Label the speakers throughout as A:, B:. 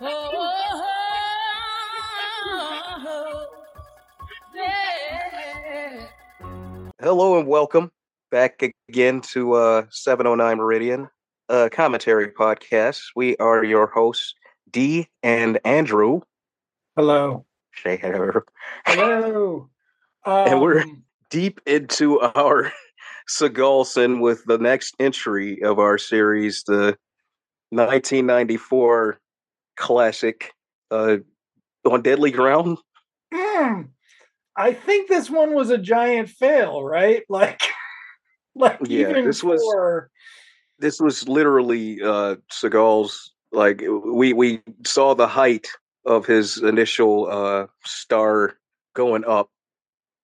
A: Hello and welcome back again to uh, 709 Meridian uh, Commentary Podcast. We are your hosts, Dee and Andrew.
B: Hello.
A: Say hello.
B: Hello.
A: And we're-
B: Um,
A: Deep into our Seagalson with the next entry of our series, the 1994 classic uh, On Deadly Ground.
B: mm, I think this one was a giant fail, right? Like, like
A: Yeah,
B: even
A: this was-
B: for
A: this was literally uh Seagal's like we we saw the height of his initial uh star going up,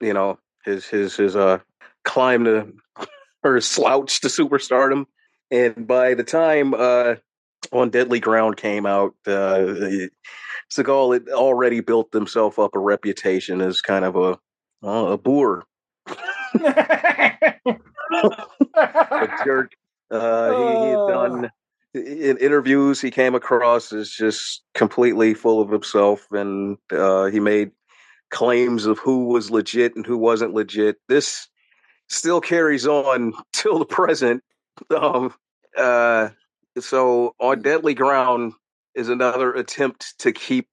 A: you know, his his his uh climb to or slouch to superstardom. And by the time uh on Deadly Ground came out, uh Seagal had already built himself up a reputation as kind of a uh, a boor, a jerk. Uh, he, he had
B: Oh.
A: done in interviews. He came across as just completely full of himself, and uh, he made claims of who was legit and who wasn't legit. This still carries on till the present. Um, uh, so, on Deadly Ground is another attempt to keep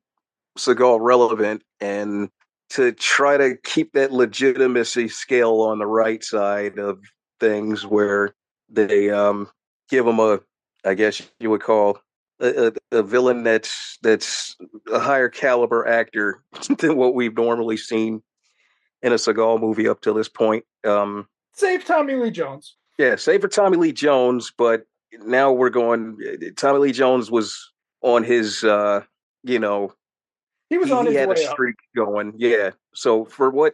A: Seagal relevant and to try to keep that legitimacy scale on the right side of things where they um give him a i guess you would call a, a, a villain that's that's a higher caliber actor than what we've normally seen in a Seagal movie up to this point um
B: save Tommy Lee Jones.
A: yeah save for tommy lee jones but now we're going tommy lee jones was on his uh you know
B: He was
A: he,
B: on
A: he
B: his
A: had a
B: way up.
A: streak going. Yeah. So for what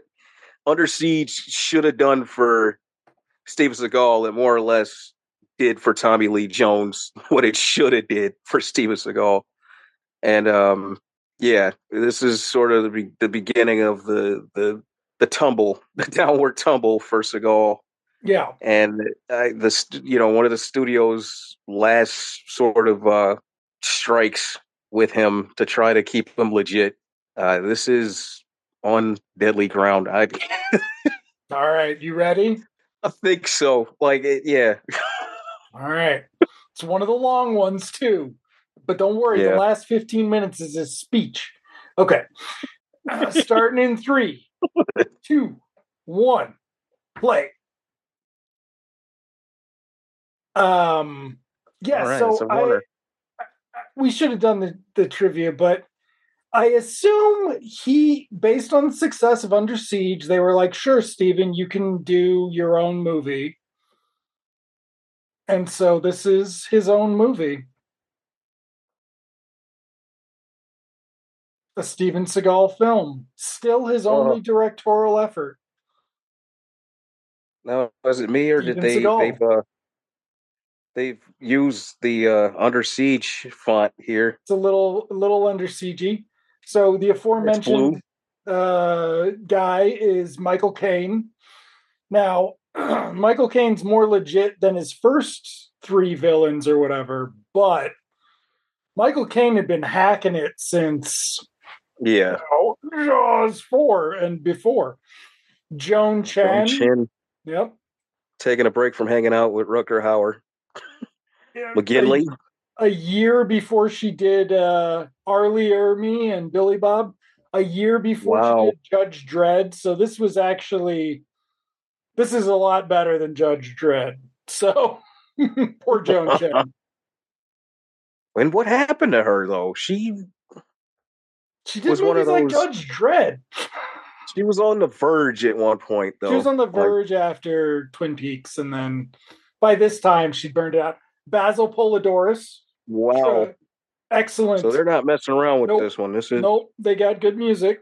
A: Under Siege should have done for Steven Seagal, it more or less did for Tommy Lee Jones what it should have did for Steven Seagal. And um, yeah, this is sort of the, be- the beginning of the the the tumble, the downward tumble for Seagal
B: Yeah.
A: and I, the you know one of the studio's last sort of uh, strikes with him to try to keep him legit. Uh, this is on deadly ground. I
B: All right. You ready?
A: I think so. Like it, yeah,
B: All right. It's one of the long ones too. But don't worry,
A: Yeah.
B: the last 15 minutes is his speech. Okay. Uh, starting in three, two, one, play. Um yeah,
A: right,
B: so I, we should have done the, the trivia, but I assume he, based on the success of Under Siege, they were like, sure, Steven, you can do your own movie. And so this is his own movie. A Steven Seagal film. Still his
A: Oh.
B: only directorial effort.
A: now was it me or did
B: Steven
A: they
B: Seagal.
A: They've used the uh, Under Siege font here?
B: It's a little a little under CG. So the aforementioned uh, guy is Michael Caine. Now, Michael Caine's more legit than his first three villains or whatever, but Michael Caine had been hacking it since
A: Yeah,
B: you know, Jaws 4 and before. Joan Chen.
A: Chin
B: Yep.
A: taking a break from hanging out with Rutger Hauer, McGinley.
B: a year before she did uh R. Lee Ermey and Billy Bob, a year before
A: Wow.
B: she did Judge Dredd. So this was actually this is a lot better than Judge Dredd. So poor Joan Chen.
A: And what happened to her though? She
B: She did
A: Was one of
B: movies like
A: those-
B: Judge Dredd.
A: she was on the verge at one point though.
B: She was on the
A: Like,
B: verge after Twin Peaks, and then by this time she burned it out. Basil Poledouris.
A: wow.
B: uh, excellent.
A: So they're not messing around with
B: Nope.
A: this one. This is
B: Nope, they got good music.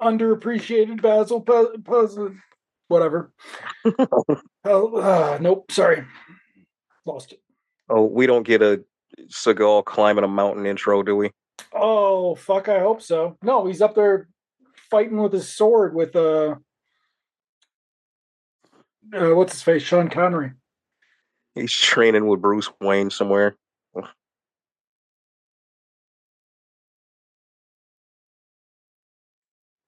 B: Underappreciated Basil Pe- Pe- whatever. oh, uh, nope, sorry. Lost it.
A: oh, we don't get a Seagal climbing a mountain intro, do we?
B: Oh, fuck, I hope so. No, he's up there fighting with his sword with uh, uh, what's his face, Sean Connery.
A: He's training with Bruce Wayne somewhere.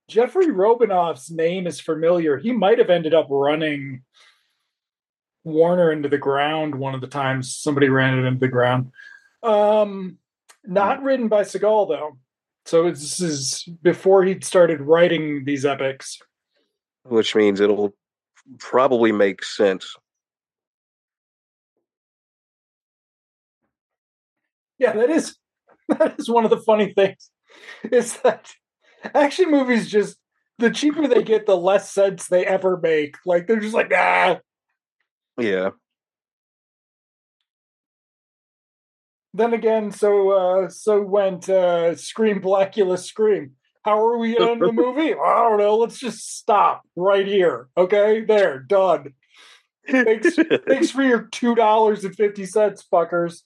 B: Jeffrey Robinov's name is familiar. He might have ended up running Warner into the ground one of the times somebody ran it into the ground. Um, not hmm. written by Seagal though. So this is before he started writing these epics.
A: Which means it'll probably make sense.
B: Yeah, that is that is one of the funny things. Is that action movies just the cheaper they get, the less sense they ever make. Like they're just like, ah.
A: Yeah.
B: Then again, so uh so went uh Scream Blackula Scream. How are we on the movie? I don't know. Let's just stop right here. Okay, there, done. Thanks, thanks for your two dollars and fifty cents, fuckers.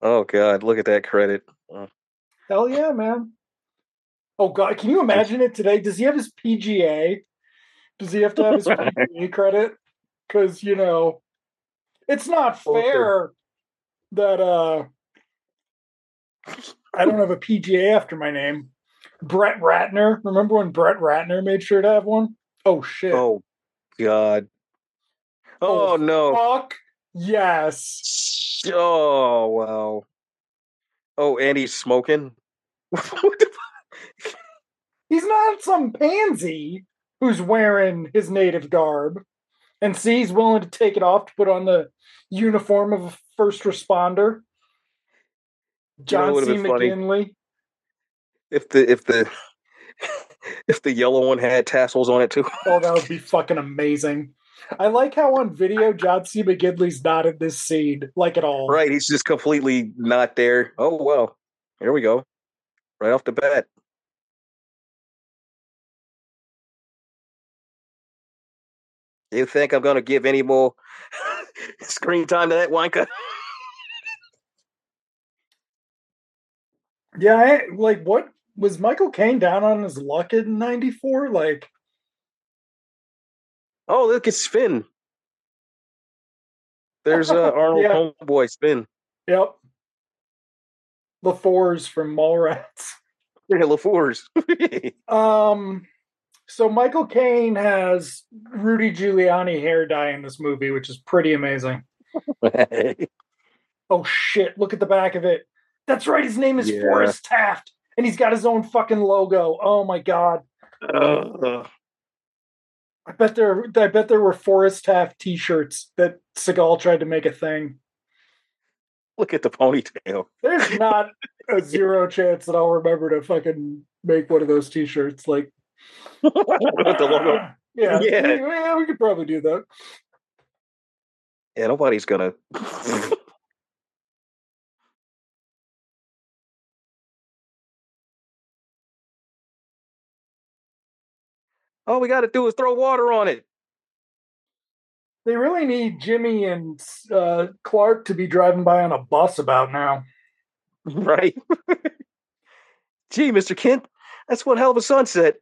A: Oh God, look at that credit.
B: Hell yeah, man. Oh God, can you imagine it today? Does he have his PGA? Does he have to have his PGA credit? Because you know, it's not fair that uh I don't have a PGA after my name. Brett Ratner. Remember when Brett Ratner made sure to have one? Oh shit.
A: Oh God. Oh, oh no.
B: Fuck yes.
A: Oh wow. Oh, and he's smoking.
B: he's not some pansy who's wearing his native garb and see he's willing to take it off to put on the uniform of a first responder. John you know, C. McGinley. Funny?
A: If the if the if the yellow one had tassels on it too.
B: oh, that would be fucking amazing. I like how on video John C. McGinley's not in this scene, like at all.
A: Right, he's just completely not there. Oh well, here we go, right off the bat. You think I'm going to give any more screen time to that wanker?
B: Yeah, I, like what was Michael Caine down on his luck in '94? Like,
A: oh, look, it's Finn. There's uh, Arnold yeah. Homeboy Spin.
B: Yep. LaFours from Mallrats.
A: Yeah, LaFours.
B: um, so Michael Caine has Rudy Giuliani hair dye in this movie, which is pretty amazing. oh shit! Look at the back of it. That's right. His name is yeah. Forrest Taft, and he's got his own fucking logo. Oh my god. Uh, I bet there. I bet there were Forrest Taft T-shirts that Seagal tried to make a thing.
A: Look at the ponytail.
B: There's not a zero chance that I'll remember to fucking make one of those T-shirts. Like with the logo. Yeah, yeah. We, yeah, we could probably do that.
A: Yeah, nobody's gonna. All we got to do is throw water on it.
B: They really need Jimmy and uh, Clark to be driving by on a bus about now.
A: Right. Gee, Mr. Kent, that's one hell of a sunset.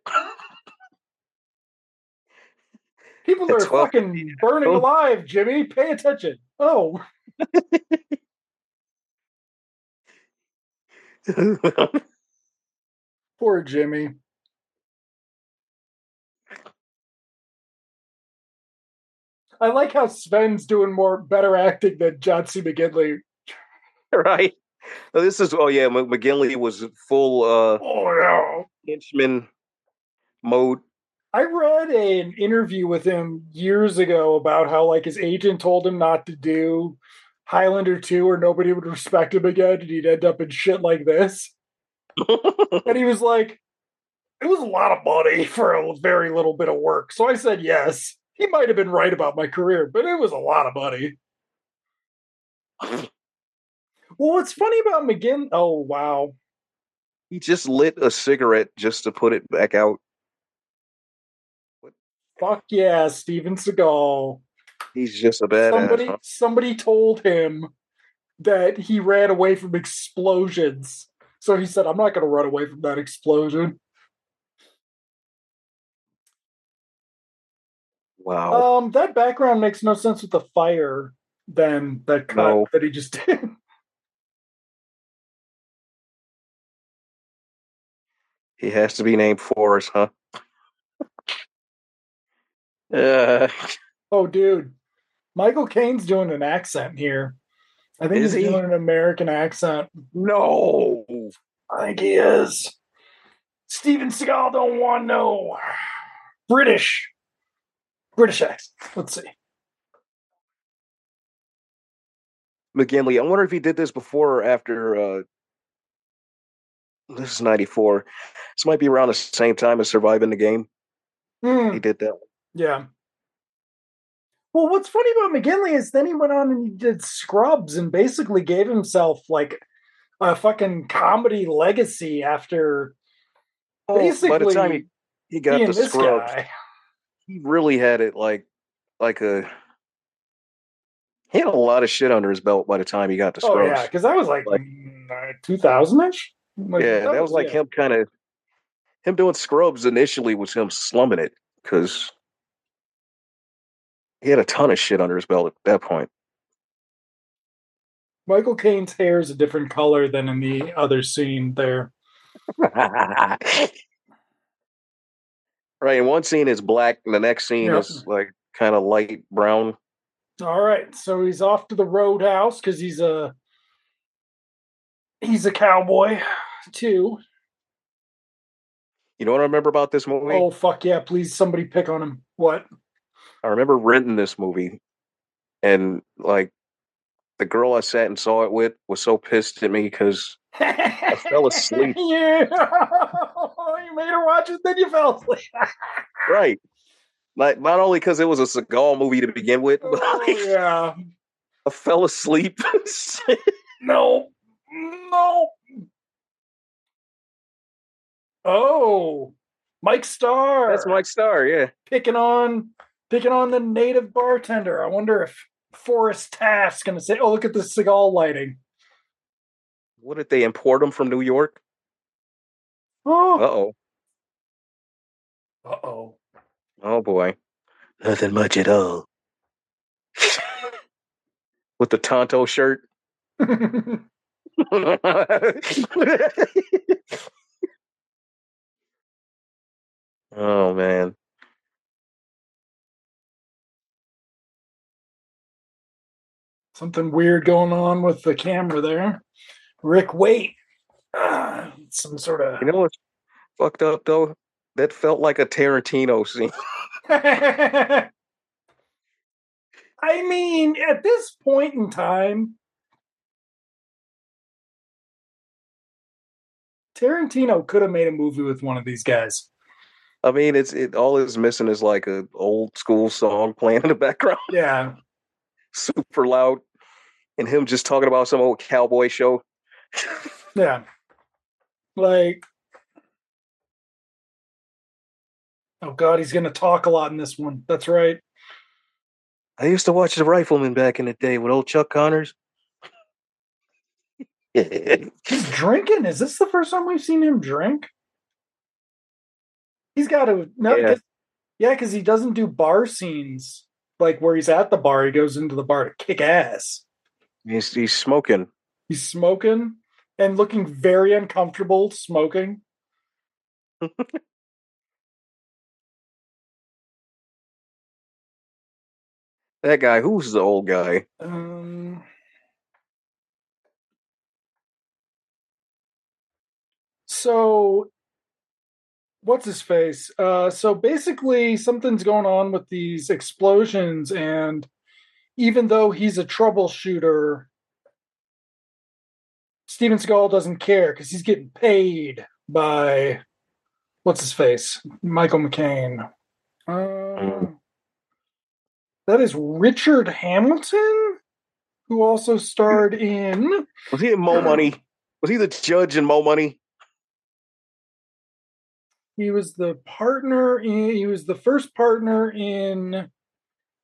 B: People are fucking burning oh. alive, Jimmy. Pay attention. Oh. Poor Jimmy. I like how Sven's doing more better acting than John C. McGinley.
A: Right. this is oh yeah, McGinley was full uh
B: oh
A: yeah henchman mode.
B: I read an interview with him years ago about how like his agent told him not to do Highlander 2 or nobody would respect him again and he'd end up in shit like this. and he was like, it was a lot of money for a very little bit of work. So I said yes. He might have been right about my career, but it was a lot of money. well, what's funny about McGinn? Oh, wow.
A: He just lit a cigarette just to put it back out.
B: Fuck yeah, Steven Seagal.
A: He's just a badass.
B: Somebody,
A: huh?
B: somebody told him that he ran away from explosions. So he said, I'm not going to run away from that explosion.
A: Wow.
B: Um, that background makes no sense with the fire than that cut no. that he just did.
A: He has to be named Forrest, huh? Uh,
B: oh, dude. Michael Caine's doing an accent here. I think
A: Is
B: he's
A: he?
B: doing an American accent.
A: no.
B: I think he is. Steven Seagal don't want no British. British accent. Let's see.
A: McGinley. I wonder if he did this before or after. Uh, this is '94. This might be around the same time as Surviving the Game.
B: Hmm,
A: He did that.
B: yeah. Well, what's funny about McGinley is then he went on and he did Scrubs and basically gave himself like a fucking comedy legacy after
A: Oh,
B: basically
A: by the time he, he got the Scrubs,
B: guy.
A: He really had it like like a. He had a lot of shit under his belt by the time he got
B: Oh
A: Scrubs.
B: yeah, because that was like,
A: Like- uh,
B: two thousand ish.
A: yeah, that was like him kind of him doing Scrubs initially was him slumming it because he had a ton of shit under his belt at that point.
B: Michael Caine's hair is a different color than in the other scene there.
A: right, and one scene is black, and the next scene
B: Yeah.
A: is like kind of light brown.
B: All right, so he's off to the roadhouse because he's a he's a cowboy too.
A: You know what I remember about this movie?
B: Oh fuck yeah! Please somebody pick on him. What?
A: I remember renting this movie, and like the girl I sat and saw it with was so pissed at me because
B: I
A: fell asleep.
B: yeah, made her watch it, then you fell asleep.
A: right, not not only because it was a Seagal movie to begin with, but
B: oh
A: like,
B: yeah.
A: I fell asleep.
B: No. No. Oh. Mike Starr.
A: That's Mike Starr, yeah.
B: picking on picking on the native bartender. I wonder if Forrest Taft's gonna say, Oh, look at the Seagal lighting.
A: What did they import him from New York? Oh. Uh
B: Oh
A: oh, boy, nothing much at all. With the Tonto shirt. oh man.
B: Something weird going on with the camera there. Rick, wait. Ah, some sort of
A: You know what's fucked up though? That felt like a Tarantino scene.
B: I mean, at this point in time, Tarantino could have made a movie with one of these guys.
A: I mean, it's it all it's missing is like a old school song playing in the background,
B: Yeah.
A: super loud, and him just talking about some old cowboy show.
B: Yeah. Like, oh God, he's going to talk a lot in this one. That's right.
A: I used to watch The Rifleman back in the day with old Chuck Connors.
B: He's drinking. Is this the first time we've seen him drink? He's got to, no,
A: yeah,
B: because he doesn't do bar scenes like where he's at the bar. He goes into the bar to kick ass.
A: he's he's smoking.
B: He's smoking and looking very uncomfortable smoking.
A: That guy, who's the old guy?
B: Um, so, what's his face? Uh, so basically, something's going on with these explosions, and even though he's a troubleshooter, Steven Seagal doesn't care because he's getting paid by what's his face, Michael McCain. Uh, that is Richard Hamilton, who also starred in.
A: Was he in Mo Money? Was he the judge in Mo Money?
B: He was the partner in. He was the first partner in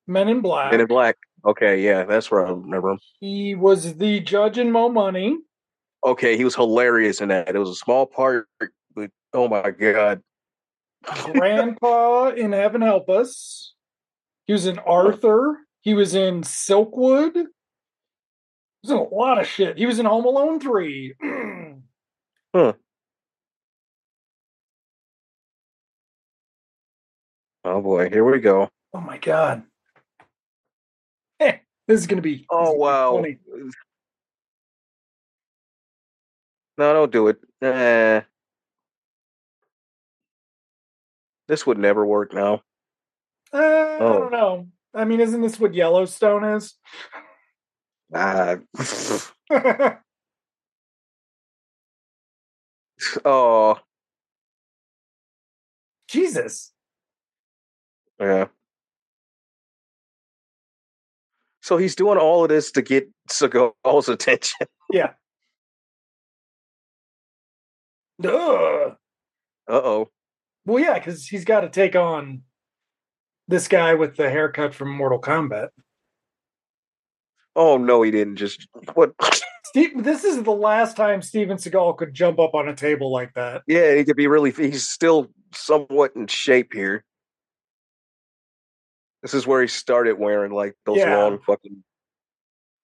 B: Men in Black.
A: Men in Black. Okay, yeah, that's where I remember him.
B: He was the judge in Mo Money.
A: Okay, he was hilarious in that. It was a small part, but oh my god.
B: Grandpa in Heaven Help Us. He was in Arthur. He was in Silkwood. He was in a lot of shit. He was in Home Alone 3.
A: Huh. Oh boy, here we go.
B: Oh my god. this is gonna be.
A: Oh wow. Be no, don't do it. Eh. This would never work now.
B: Uh, oh. I don't know. I mean, isn't this what Yellowstone is? Uh,
A: oh.
B: Jesus.
A: Yeah. So he's doing all of this to get Seagal's attention.
B: yeah. Uh
A: oh.
B: Well, yeah, because he's got to take on this guy with the haircut from Mortal Kombat.
A: Oh no, he didn't. Just what?
B: Steve, this is the last time Steven Seagal could jump up on a table like that.
A: Yeah, he could be really. He's still somewhat in shape here. This is where he started wearing like those yeah. long fucking.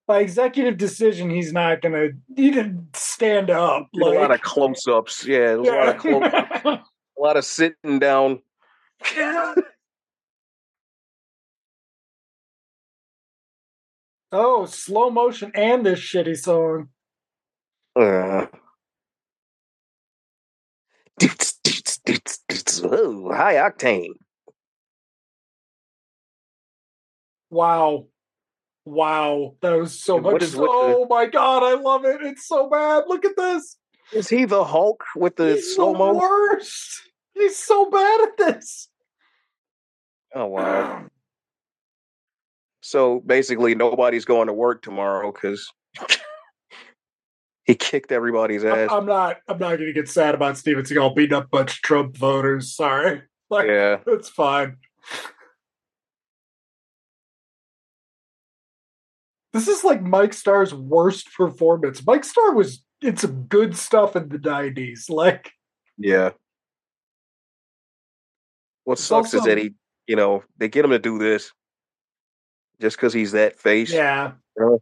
B: By executive decision, he's not gonna. He didn't stand up.
A: Like... A lot of close-ups. Yeah, yeah. a lot of close. a lot of sitting down.
B: Oh, slow motion and this shitty song. Uh.
A: Oh, high octane.
B: Wow. Wow. That was so much. oh the... my god, I love it. It's so bad. Look at this.
A: Is he the Hulk with the slow mo?
B: Worst. He's so bad at this.
A: Oh wow. So basically nobody's going to work tomorrow because he kicked everybody's ass.
B: I'm not I'm not gonna get sad about Steven Seagal beating up a bunch of Trump voters. Sorry. Like yeah. it's fine. This is like Mike Starr's worst performance. Mike Starr was in some good stuff in the 90s. Like,
A: yeah. What sucks also, is that he, you know, they get him to do this just because he's that face.
B: Yeah.
A: You know?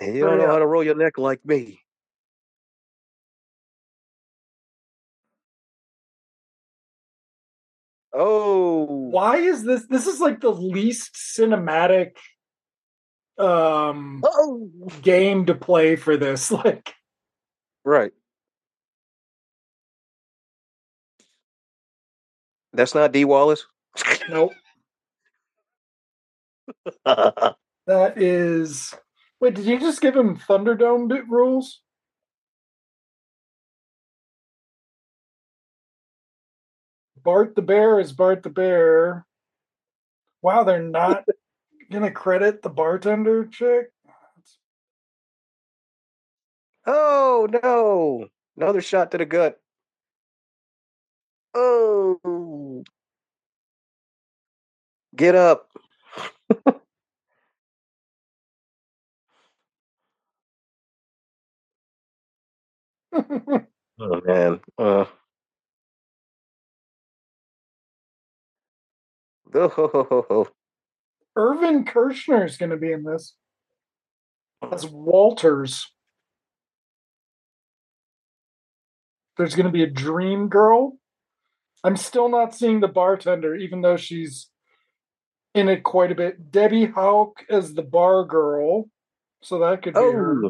A: And you don't know how uh to roll your neck like me. Oh.
B: Why is this this is like the least cinematic um oh. game to play for this like
A: Right. That's not Dee Wallace?
B: Nope. that is Wait, did you just give him Thunderdome rules? Bart the Bear is Bart the Bear. Wow, they're not gonna credit the bartender chick.
A: Oh no! Another shot to the gut. Oh, get up! oh man. Uh.
B: Oh. Irvin Kershner is going to be in this as Walters. There's going to be a dream girl. I'm still not seeing the bartender, even though she's in it quite a bit. Debbie Hauck as the bar girl, so that could be oh. her.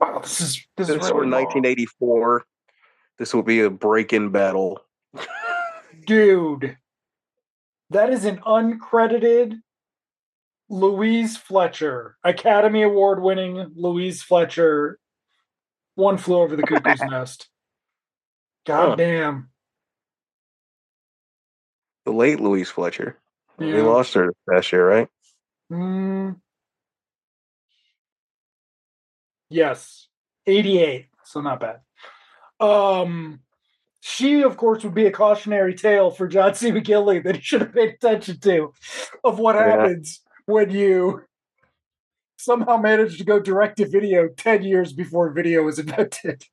B: Wow, this is this, this is
A: really 1984. This will be a break-in battle,
B: dude. That is an uncredited Louise Fletcher, Academy Award winning Louise Fletcher. One flew over the cuckoo's nest. God huh. damn.
A: The late Louise Fletcher. Yeah. We lost her last year, right?
B: Mm, Yes, 88. So not bad. Um, she, of course, would be a cautionary tale for John C. McGinley that he should have paid attention to of what yeah. happens when you somehow manage to go direct to video 10 years before video was invented.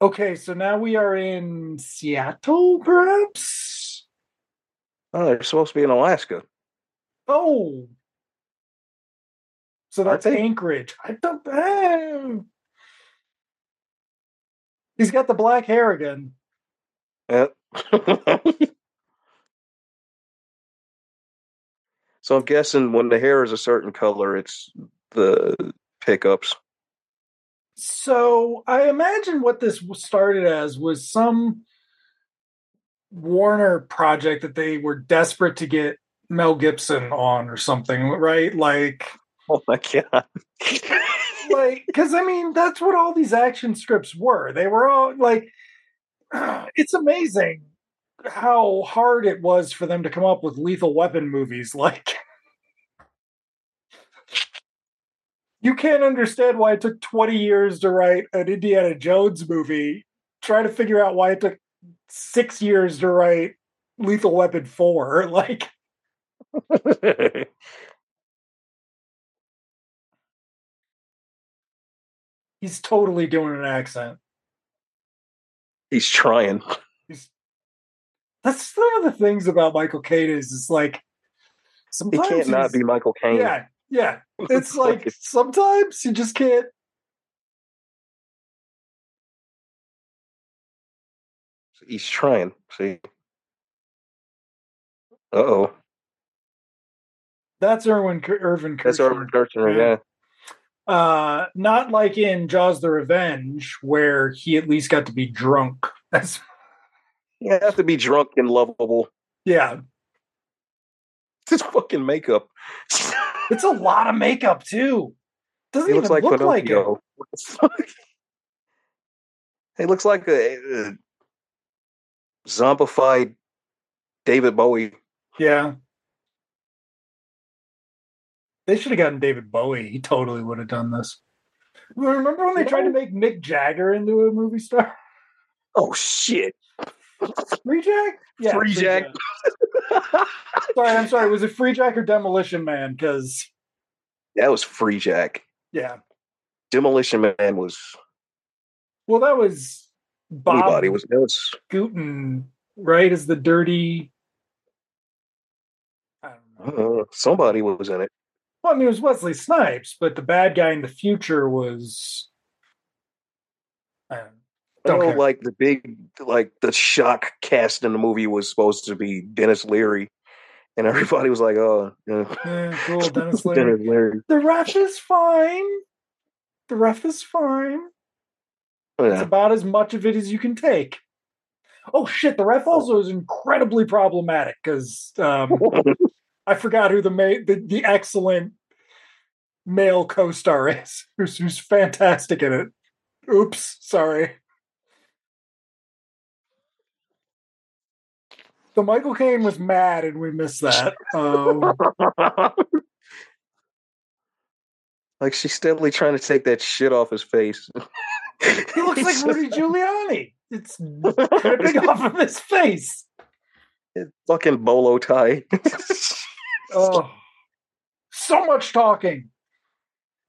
B: Okay, so now we are in Seattle, perhaps?
A: Oh, they're supposed to be in Alaska.
B: Oh, so that's Anchorage. I don't. Eh. He's got the black hair again.
A: Yep. so I'm guessing when the hair is a certain color, it's the pickups.
B: So I imagine what this started as was some Warner project that they were desperate to get Mel Gibson on or something, right? Like
A: Oh my god!
B: like, because I mean, that's what all these action scripts were. They were all like, it's amazing how hard it was for them to come up with Lethal Weapon movies. Like, you can't understand why it took 20 years to write an Indiana Jones movie. Try to figure out why it took six years to write Lethal Weapon 4. Like, He's totally doing an accent.
A: He's trying.
B: He's, that's some of the things about Michael Caine is it's like
A: sometimes he can't not be Michael Caine.
B: Yeah, yeah. It's like sometimes you just can't.
A: He's trying. See. Uh oh.
B: That's Irwin Irvin
A: Kershner. That's Irvin Kershner, yeah. yeah.
B: Uh, not like in Jaws the Revenge, where he at least got to be drunk. That's
A: you have to be drunk and lovable.
B: Yeah.
A: It's fucking makeup.
B: it's a lot of makeup too. Doesn't he even like look Pinocchio. like it.
A: he looks like a zombified David Bowie.
B: Yeah. They should have gotten David Bowie. He totally would have done this. Remember when they tried to make Mick Jagger into a movie star?
A: Oh shit!
B: Freejack?
A: Yeah, Free, Free Jack.
B: Jack. sorry, I'm sorry. Was it Free Jack or Demolition Man? Because
A: that was Free Jack.
B: Yeah.
A: Demolition Man was.
B: Well, that was
A: Bob Anybody was
B: Gunton, right? As the dirty.
A: I don't know. Uh, somebody was in it.
B: Well, I mean, it was Wesley Snipes, but the bad guy in the future was.
A: Um, don't know, like the big, like the shock cast in the movie was supposed to be Denis Leary, and everybody was like, "Oh,
B: yeah, yeah cool, Denis Leary. Denis Leary." The ref is fine. The ref is fine. Yeah. It's about as much of it as you can take. Oh shit! The ref also is incredibly problematic because um, I forgot who the, ma- the the excellent male co-star is, who's, who's fantastic in it. Oops, sorry. So Michael Caine was mad, and we missed that. Um,
A: like she's steadily trying to take that shit off his face.
B: He looks like Rudy Giuliani. It's dripping off of his face.
A: fucking bolo tie.
B: oh, so much talking.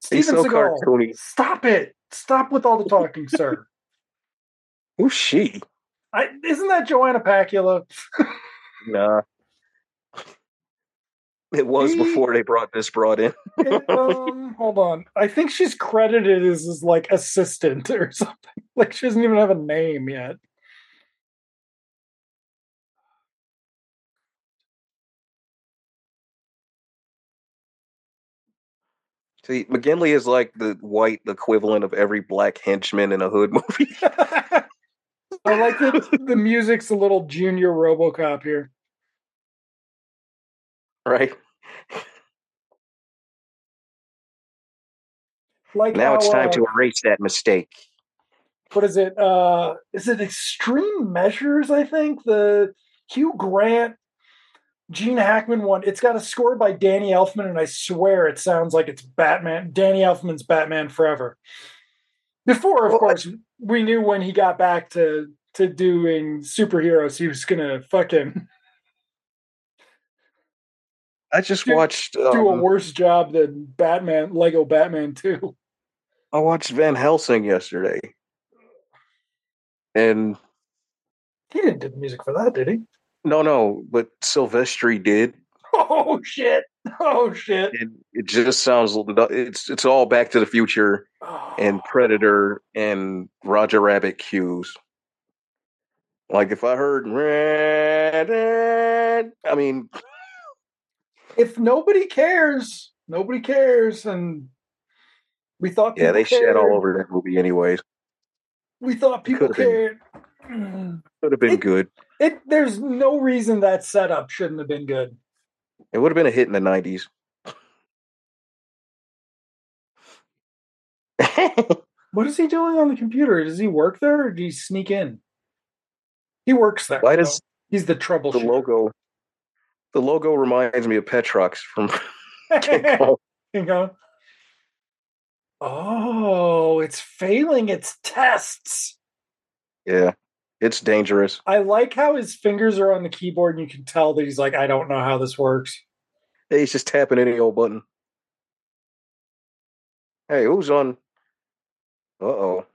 B: Steven so Seagal, cartoony. stop it! Stop with all the talking, sir.
A: Who's she?
B: I, isn't that Joanna Pacula?
A: nah. It was he, before they brought this broad in.
B: um, hold on. I think she's credited as, as like assistant or something. Like she doesn't even have a name yet.
A: See, McGinley is like the white equivalent of every black henchman in a hood movie.
B: I like that the music's a little junior RoboCop here.
A: Right.
B: Like
A: now how, it's time uh, to erase that mistake.
B: What is it? Uh is it extreme measures, I think? The Hugh Grant Gene Hackman one. It's got a score by Danny Elfman, and I swear it sounds like it's Batman. Danny Elfman's Batman Forever. Before, of well, course, we knew when he got back to to doing superheroes, he was gonna fucking.
A: I just do, watched
B: um, do a um, worse job than Batman, Lego Batman Two.
A: I watched Van Helsing yesterday, and
B: he didn't do the music for that, did he?
A: No, no, but Silvestri did.
B: Oh shit! Oh shit!
A: And it just sounds it's it's all Back to the Future oh. and Predator and Roger Rabbit cues. Like if I heard, I mean,
B: if nobody cares, nobody cares, and we thought
A: yeah, they cared. shed all over that movie, anyways.
B: We thought people cared.
A: Could have been
B: it,
A: good.
B: It there's no reason that setup shouldn't have been good.
A: It would have been a hit in the nineties.
B: what is he doing on the computer? Does he work there or does he sneak in? He works there. Why does he's the trouble?
A: The logo the logo reminds me of Petrox from
B: you know. Oh, it's failing its tests.
A: Yeah. It's dangerous.
B: I like how his fingers are on the keyboard and you can tell that he's like, I don't know how this works.
A: Hey, he's just tapping any old button. Hey, who's on? Uh oh.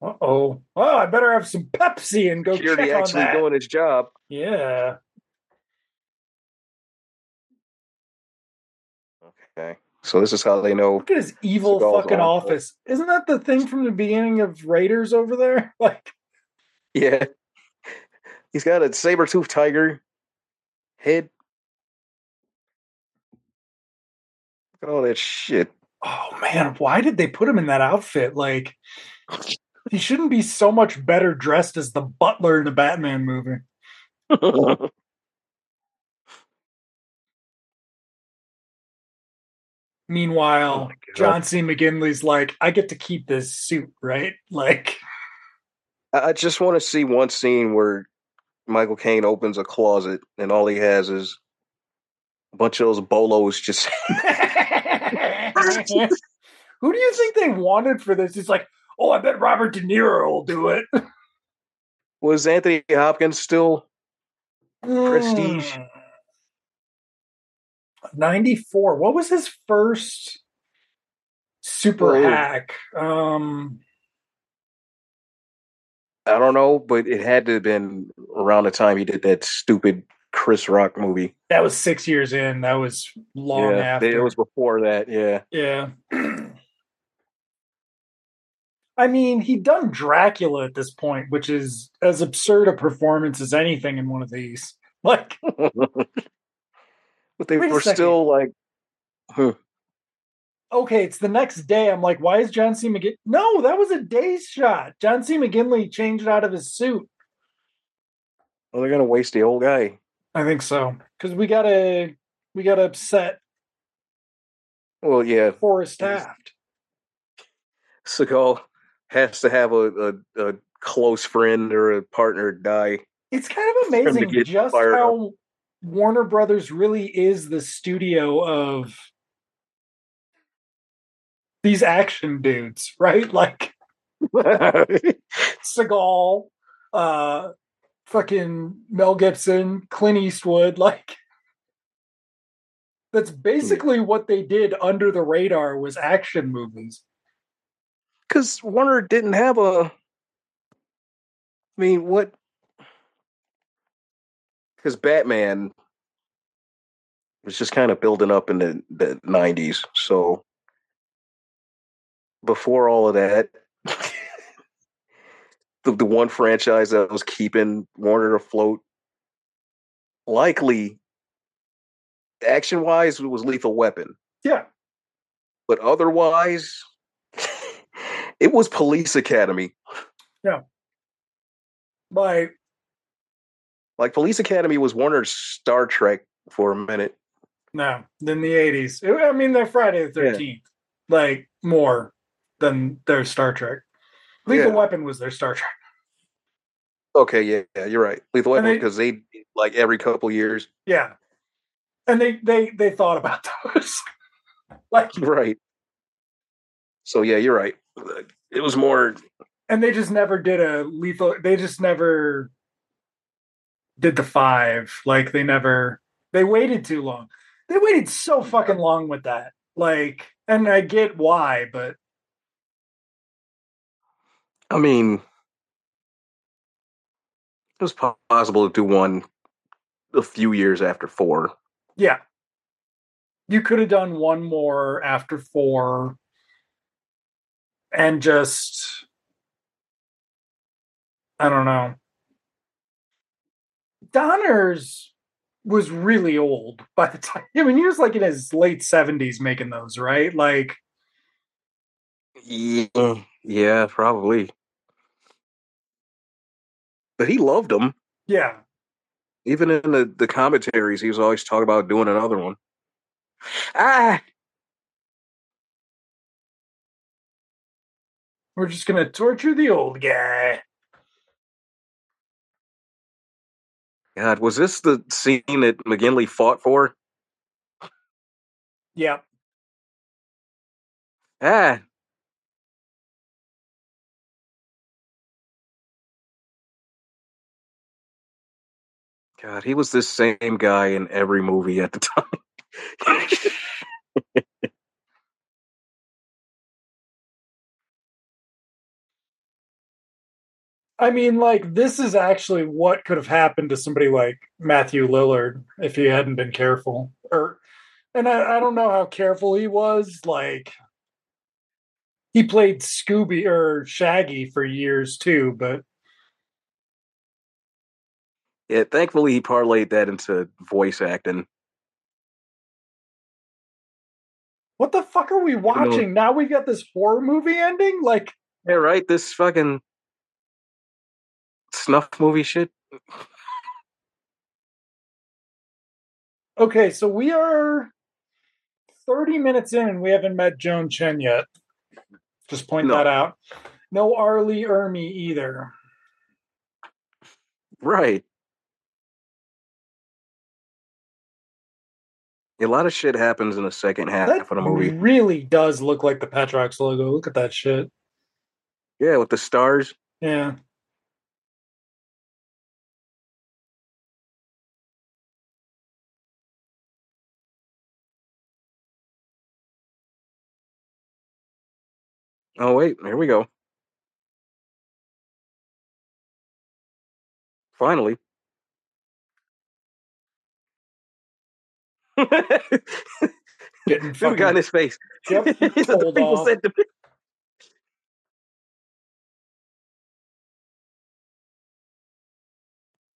B: Uh oh. Oh, I better have some Pepsi and go Security check actually
A: doing his job.
B: Yeah.
A: So this is how they know.
B: Look at his evil fucking office. Isn't that the thing from the beginning of Raiders over there? Like
A: yeah. He's got a saber tooth tiger head. Look at all that shit.
B: Oh man, why did they put him in that outfit? Like he shouldn't be so much better dressed as the butler in the Batman movie. Meanwhile, oh John C. McGinley's like, I get to keep this suit, right? Like
A: I just want to see one scene where Michael Caine opens a closet and all he has is a bunch of those bolos just.
B: Who do you think they wanted for this? He's like, oh, I bet Robert De Niro will do it.
A: Was Anthony Hopkins still hmm. prestige? Hmm.
B: 94. What was his first super oh. hack? Um,
A: I don't know, but it had to have been around the time he did that stupid Chris Rock movie.
B: That was six years in. That was long
A: yeah,
B: after.
A: It was before that. Yeah.
B: Yeah. I mean, he'd done Dracula at this point, which is as absurd a performance as anything in one of these. Like, but
A: they were still like, huh
B: okay, it's the next day. I'm like, why is John C. McGinley? No, that was a day's shot. John C. McGinley changed out of his suit.
A: Well, they're gonna waste the old guy.
B: I think so because we gotta we gotta upset.
A: Well, yeah,
B: Forrest Taft.
A: Seagal has to have a, a, a close friend or a partner die.
B: It's kind of amazing just how Warner Brothers really is the studio of these action dudes, right? Like Seagal, uh, fucking Mel Gibson, Clint Eastwood, like that's basically what they did under the radar was action movies.
A: Because Warner didn't have a. I mean, what? Because Batman was just kind of building up in the, the 90s. So before all of that, the, the one franchise that was keeping Warner afloat, likely action wise, was Lethal Weapon.
B: Yeah.
A: But otherwise, it was Police Academy.
B: Yeah. By
A: like Police Academy was Warner's Star Trek for a minute.
B: No, in the eighties. I mean, they're Friday the Thirteenth, yeah. like more than their Star Trek. Lethal yeah. Weapon was their Star Trek.
A: Okay, yeah, yeah, you're right. Lethal Weapon because they, they like every couple years.
B: Yeah, And they they they thought about those. like
A: right. So yeah, you're right. It was more
B: and they just never did a lethal they just never did the 5. Like they never they waited too long. They waited so fucking long with that. Like and I get why, but
A: I mean it was possible to do one a few years after 4.
B: Yeah. You could have done one more after 4 and just I don't know. Donner's was really old by the time. I mean, he was like in his late seventies making those, right? Like,
A: yeah, yeah, probably. But he loved them.
B: Yeah.
A: Even in the, the commentaries, he was always talking about doing another one. Ah,
B: We're just gonna torture the old guy.
A: God, was this the scene that McGinley fought for?
B: Yeah.
A: Ah. God, he was the same guy in every movie at the time.
B: I mean, like, this is actually what could have happened to somebody like Matthew Lillard if he hadn't been careful. Or, and I, I don't know how careful he was. Like, he played Scooby or Shaggy for years too, but.
A: Yeah, thankfully he parlayed that into voice acting.
B: What the fuck are we watching? Now we've got this horror movie ending? Like.
A: Yeah, right? This fucking snuff movie shit.
B: Okay, so we are 30 minutes in and we haven't met Joan Chen yet. Just point no. that out. No R. Lee Ermey either.
A: Right. A lot of shit happens in the second half
B: that
A: of the movie.
B: It really does look like the Petrox logo. Look at that shit.
A: Yeah, with the stars.
B: Yeah.
A: Oh wait, here we go. Finally.
B: Getting
A: fucking got in his face.
B: Yep,
A: the people
B: off.
A: said.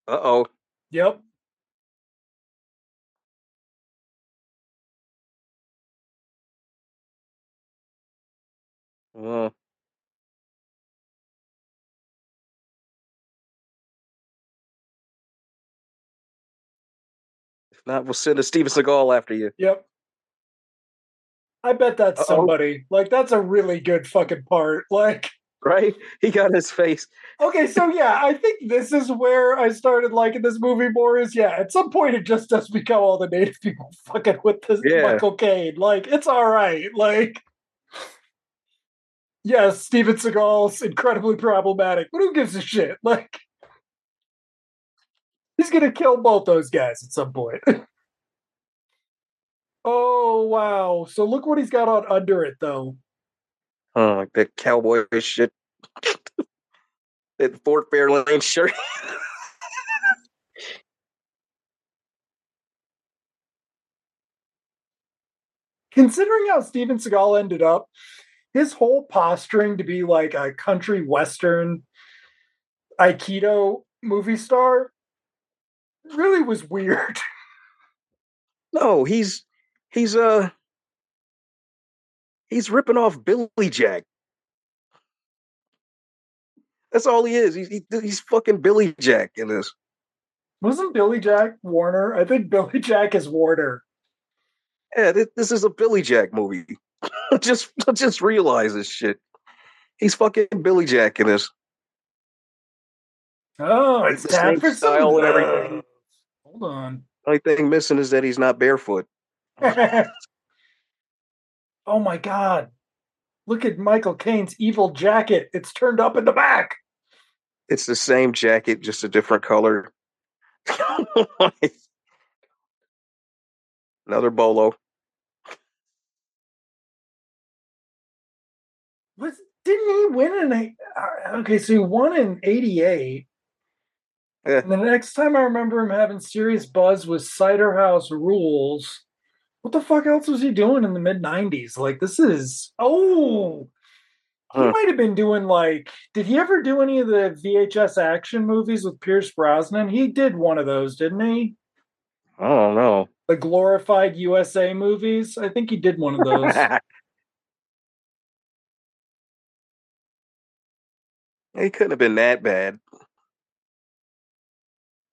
A: Uh oh.
B: Yep.
A: Well, if not, we'll send a Steven Seagal after you.
B: Yep. I bet that's
A: Uh-oh.
B: somebody. Like that's a really good fucking part. Like
A: Right? He got his face.
B: Okay, so yeah, I think this is where I started liking this movie more. Is yeah, at some point it just does become all the native people fucking with this
A: Yeah.
B: Michael Caine. Like it's all right. Like yes, Steven Seagal's incredibly problematic, but who gives a shit? Like he's gonna kill both those guys at some point. oh wow! So look what he's got on under it though.
A: Oh, like that cowboy shit. that Ford Fairlane shirt.
B: considering how Steven Seagal ended up, his whole posturing to be like a country western Aikido movie star really was weird.
A: no, he's he's uh he's ripping off Billy Jack. That's all he is. He's he, he's fucking Billy Jack in this.
B: Wasn't Billy Jack Warner? I think Billy Jack is Warner.
A: Yeah, this, this is a Billy Jack movie. just just realize this shit. He's fucking Billy Jack in this.
B: Oh, it's
A: the
B: time for some
A: style and everything.
B: Hold on.
A: Only thing missing is that he's not barefoot.
B: oh my god. Look at Michael Caine's evil jacket. It's turned up in the back.
A: It's the same jacket, just a different color. Another bolo.
B: Didn't he win in a uh, okay, so he won in eighty eight. Yeah. And the next time I remember him having serious buzz was Cider House Rules. What the fuck else was he doing in the mid '90s? Like this is oh, he huh. might have been doing like. Did he ever do any of the VHS action movies with Pierce Brosnan? He did one of those, didn't he?
A: I don't know.
B: The glorified USA movies. I think he did one of those.
A: he couldn't have been that bad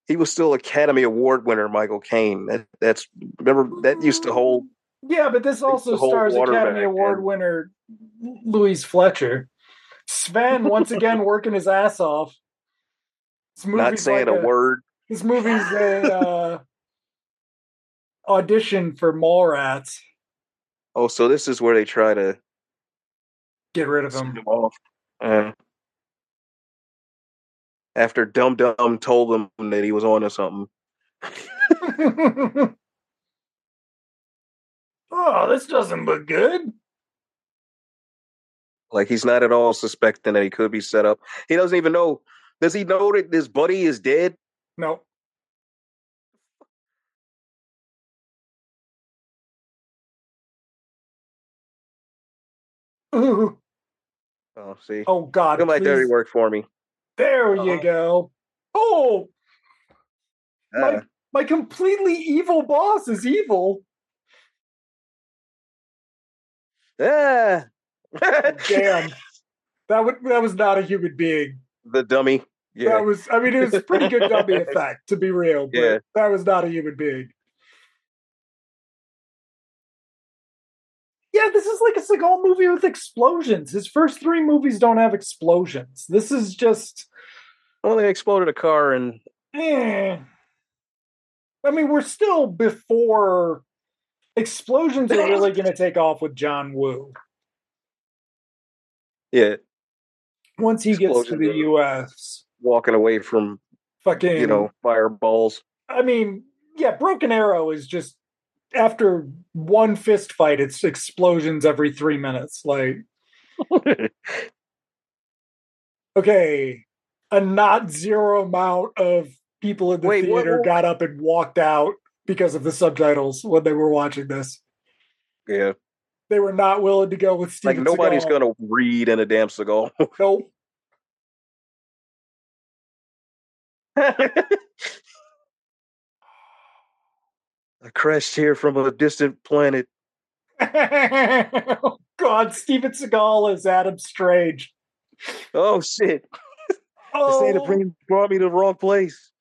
A: he was still Academy Award winner Michael Caine. That, that's remember that used to hold.
B: Yeah, but this also stars Academy Award and, winner Louise Fletcher. Sven once again working his ass off.
A: Not saying like a, a, word.
B: This movie's a uh, audition for Mallrats.
A: Oh, so this is where they try to
B: get rid of him.
A: him off. Uh, after Dum Dum told him that he was on to something.
B: oh, this doesn't look good.
A: Like he's not at all suspecting that he could be set up. He doesn't even know. Does he know that this buddy is dead?
B: No.
A: Ooh. Oh, see.
B: Oh God!
A: At my dirty work for me.
B: There uh you uh-huh. go. Oh, uh. my my completely evil boss is evil.
A: Yeah.
B: Damn. That would that was not a human being.
A: The dummy. Yeah.
B: That was I mean it was a pretty good dummy effect, to be real, but yeah. that was not a human being. Yeah, this is like a Seagal movie with explosions. His first three movies don't have explosions. This is just.
A: Well, they exploded a car and.
B: Eh. I mean, we're still before explosions are really going to take off with John Woo.
A: Yeah.
B: Once he gets to the U.S.,
A: walking away from
B: fucking,
A: you know, fireballs.
B: I mean, yeah, Broken Arrow is just after one fist fight, it's explosions every three minutes. Like, okay, a not zero amount of people in the Wait, theater what, what? got up and walked out because of the subtitles when they were watching this.
A: Yeah.
B: They were not willing to go with Steven
A: Like nobody's going to read in a damn Seagal.
B: nope.
A: I crashed here from a distant planet.
B: oh, God, Steven Seagal is Adam Strange.
A: Oh shit! Oh. This bring brought me to the wrong place.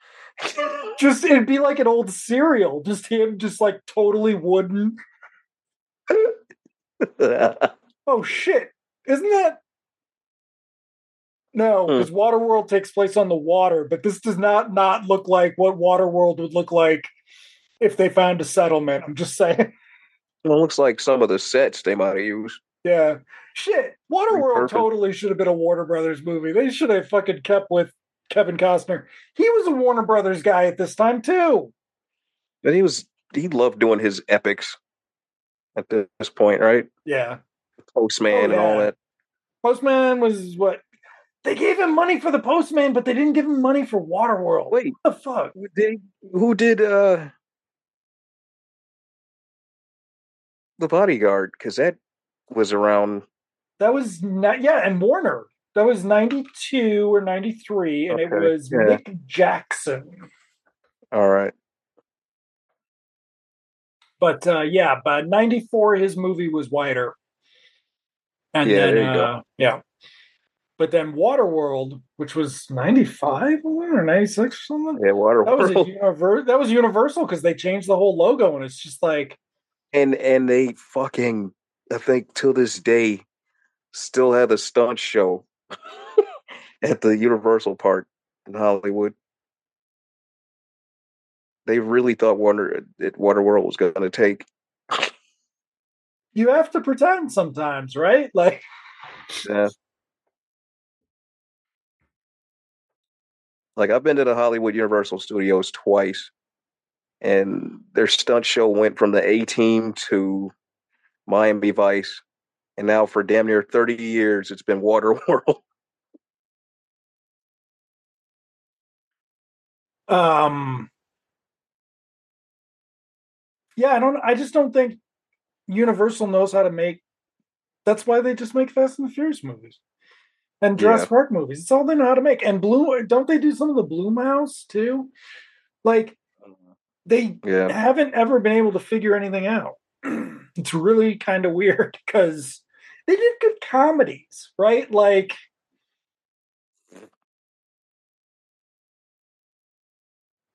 B: just it'd be like an old serial. Just him, just like totally wooden. oh shit! Isn't that? No, because hmm. Waterworld takes place on the water, but this does not not look like what Waterworld would look like if they found a settlement. I'm just saying.
A: Well, it looks like some of the sets they might have used.
B: Yeah. Shit. Waterworld totally should have been a Warner Brothers movie. They should have fucking kept with Kevin Costner. He was a Warner Brothers guy at this time too.
A: But he was he loved doing his epics at this point, right?
B: Yeah.
A: Postman oh, yeah. and all that.
B: Postman was what they gave him money for the Postman, but they didn't give him money for Waterworld.
A: Wait,
B: what the fuck?
A: Who did, who did uh the bodyguard because that was around.
B: That was not yeah, and Warner. That was ninety two or ninety three, and okay. it was yeah. Mick Jackson.
A: All right.
B: But uh, yeah, but ninety four, his movie was wider. And yeah, then, uh, yeah. But then Waterworld, which was ninety five or ninety six or something.
A: Yeah, Waterworld.
B: That was a univer- That was Universal because they changed the whole logo, and it's just like
A: and and they fucking I think till this day still have the stunt show at the Universal Park in Hollywood. they really thought Wonder that Waterworld was going to take.
B: You have to pretend sometimes, right? Like,
A: yeah. Like I've been to the Hollywood Universal Studios twice, and their stunt show went from the A Team to Miami Vice, and now for damn near thirty years, it's been Waterworld.
B: um, yeah, I don't. I just don't think Universal knows how to make. That's why they just make Fast and the Furious movies and Jurassic yeah. Park movies. It's all they know how to make. And Blue, don't they do some of the Blumhouse too? Like they yeah. haven't ever been able to figure anything out. it's really kind of weird because they did good comedies, right? Like.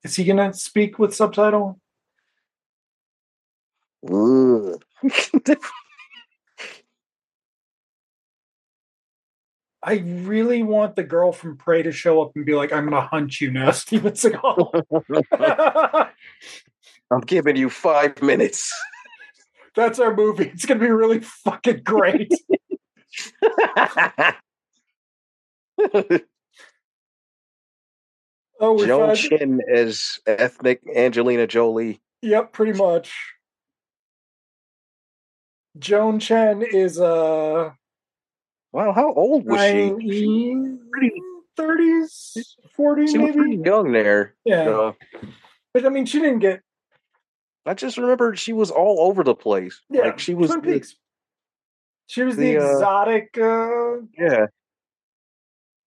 B: Is he gonna speak with subtitle? I really want the girl from Prey to show up and be like, "I'm going to hunt you now, Steven Seagal."
A: I'm giving you five minutes.
B: That's our movie. It's going to be really fucking great.
A: oh, Joan Chen as ethnic Angelina Jolie.
B: Yep, pretty much. Joan Chen is uh
A: Wow, how old was she?
B: Pretty thirties, forties, maybe.
A: pretty young there.
B: Yeah, uh, but I mean, she didn't get.
A: I just remember she was all over the place. Yeah, like she was. The,
B: she was the, the uh, exotic. Uh,
A: yeah.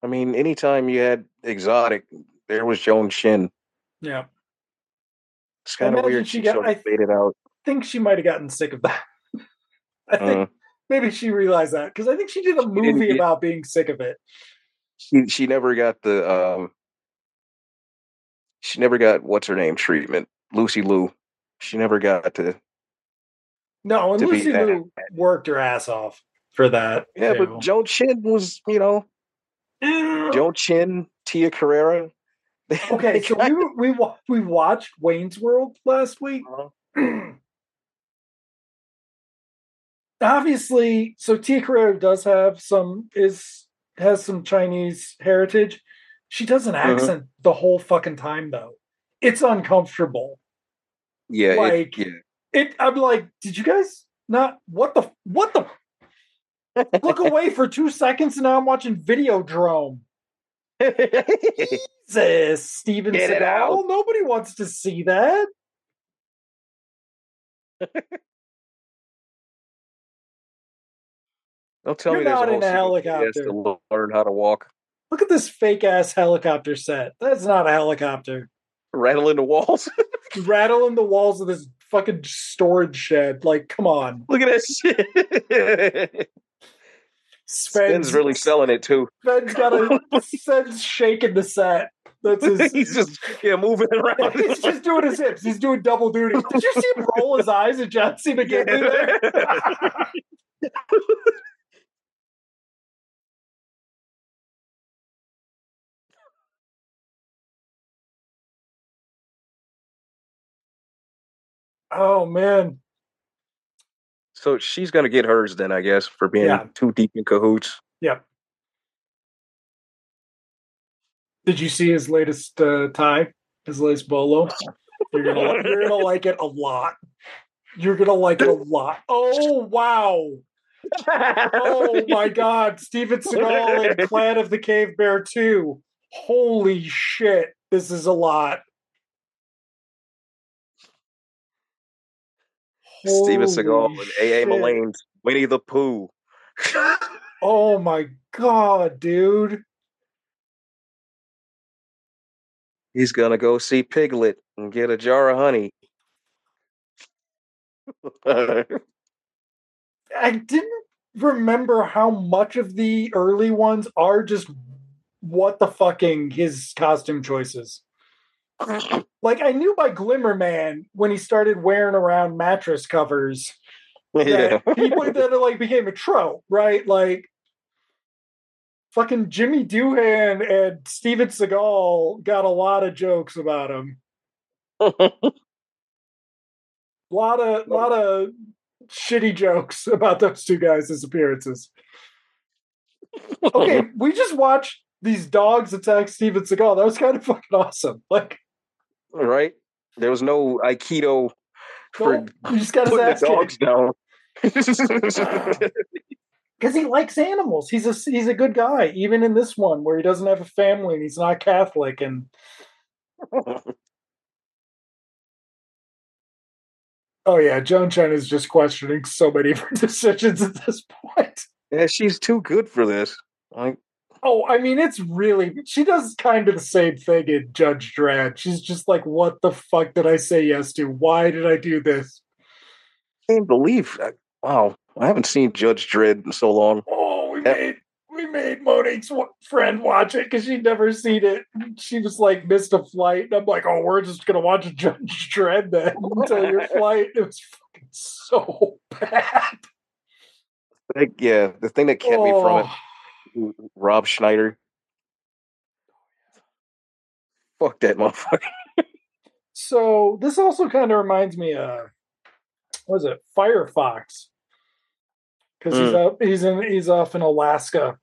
A: I mean, anytime you had exotic, there was Joan Chen.
B: Yeah.
A: It's kind of weird. She, she got, sort of I faded out.
B: think she might have gotten sick of that. I think uh, maybe she realized that because I think she did a movie about being sick of it.
A: She she never got the um. She never got what's her name treatment. Lucy Liu. She never got to.
B: No, and Lucy Liu worked her ass off for that.
A: Yeah, too. but Joan Chen was, you know, Joan Chen, Tia Carrere.
B: okay, so we we we watched Wayne's World last week. Uh-huh. obviously, so Tia Carrere does have some is has some Chinese heritage. She does an uh-huh. accent uh-huh. the whole fucking time though. It's uncomfortable.
A: Yeah,
B: like
A: it,
B: yeah. it. I'm like, did you guys not? What the? What the? Look away for two seconds, and now I'm watching Videodrome. Jesus, Steven Get Seagal. Nobody wants to see that.
A: Don't tell You're me not in a helicopter. To learn how to walk.
B: Look at this fake ass helicopter set. That's not a helicopter.
A: Rattling the walls.
B: Rattling the walls of this fucking storage shed. Like, come on.
A: Look at that shit. Sven's, really selling it too.
B: Sven's got a Sven's shaking the set. That's his,
A: he's just yeah moving around.
B: he's just doing his hips. He's doing double duty. Did you see him roll his eyes at Joan Chen getting there? Oh man.
A: So she's gonna get hers then, I guess, for being yeah. too deep in cahoots.
B: Yep. Did you see his latest uh, tie? His latest bolo? You're gonna you're gonna like it a lot. You're gonna like it a lot. Oh wow. oh my god, Steven Seagal and Clan of the Cave Bear 2. Holy shit, this is a lot.
A: Steven Seagal and A.A. Milne's Winnie the Pooh.
B: oh my god, dude.
A: He's gonna go see Piglet and get a jar of honey.
B: I didn't remember how much of the early ones are just what the fucking his costume choices like I knew by Glimmer Man when he started wearing around mattress covers yeah. people that like became a trope, right? Like fucking Jimmy Doohan and Steven Seagal got a lot of jokes about him. lot of lot of shitty jokes about those two guys' appearances. Okay, we just watched these dogs attack Steven Seagal. That was kind of fucking awesome. Like,
A: right? There was no Aikido for
B: nope, you just got his
A: putting
B: ass
A: the dogs
B: kicked.
A: down.
B: because he likes animals. He's a he's a good guy, even in this one where he doesn't have a family and he's not Catholic. And oh yeah, Joan Chen is just questioning so many of her decisions at this point.
A: yeah, she's too good for this. Like,
B: Oh, I mean, it's really she does kind of the same thing in Judge Dredd. She's just like, "What the fuck did I say yes to? Why did I do this?"
A: I can't believe. Uh, wow, I haven't seen Judge Dredd in so long.
B: Oh, we
A: Yep.
B: made we made Monique's friend watch it because she'd never seen it. She was like missed a flight, and I'm like, "Oh, we're just gonna watch Judge Dredd then until your flight." It was fucking so bad.
A: Like, yeah, the thing that kept me from it,
B: Oh,
A: Rob Schneider. Fuck that motherfucker.
B: So this also kind of reminds me of what is it, Firefox? Because he's
A: Mm.
B: up, he's in, he's off in Alaska.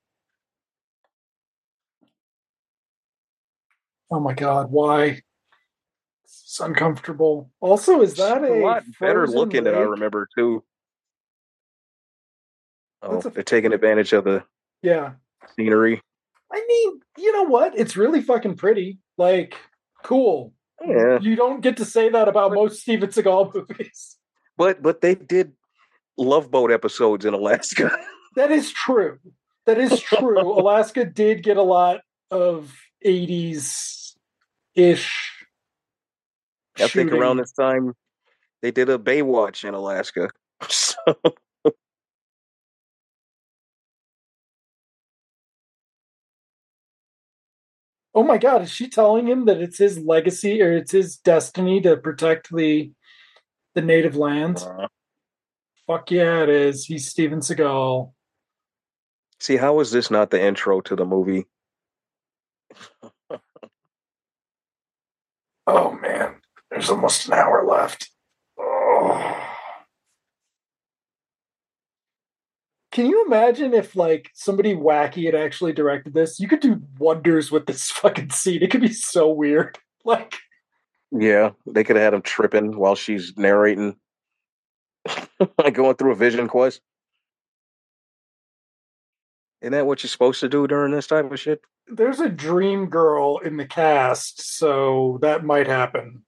B: Oh my god, why? It's uncomfortable. Also, is that a,
A: a lot better looking than I remember too. Oh,
B: a-
A: they're taking advantage of the
B: Yeah,
A: scenery.
B: I mean, you know what? It's really fucking pretty. Like, cool.
A: Yeah,
B: You don't get to say that about most Steven Seagal movies.
A: but but they did Love Boat episodes in Alaska.
B: That is true. That is true. Alaska did get a lot of 80s ish.
A: I think around this time they did a Baywatch in Alaska. So,
B: Oh my god, is she telling him that it's his legacy or it's his destiny to protect the the native lands?
A: uh,
B: Fuck yeah, it is. He's Steven Seagal.
A: see, how is this not the intro to the movie?
B: Oh man, there's almost an hour left. Oh. Can you imagine if like somebody wacky had actually directed this? You could do wonders with this fucking scene. It could be so weird. Like
A: Yeah, they could have had him tripping while she's narrating, like going through a vision quest. Isn't that what you're supposed to do during this type of shit?
B: there's a dream girl in the cast, so that might happen.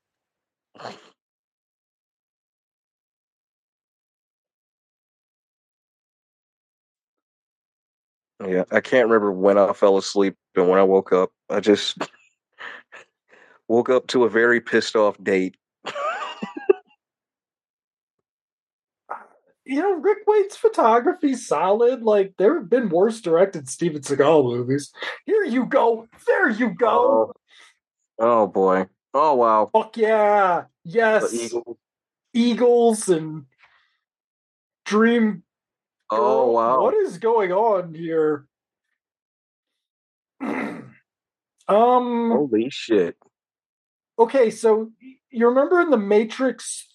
A: Yeah, I can't remember when I fell asleep and when I woke up. I just woke up to a very pissed off date.
B: Uh, you know, Ric Waite's photography's solid. Like there have been worse directed Steven Seagal movies. Here you go. There you go.
A: Oh, oh boy. Oh wow.
B: Fuck yeah. Yes.
A: Eagle.
B: Eagles and Dream
A: Oh wow.
B: What is going on here? um
A: Holy shit.
B: okay, so you remember in the Matrix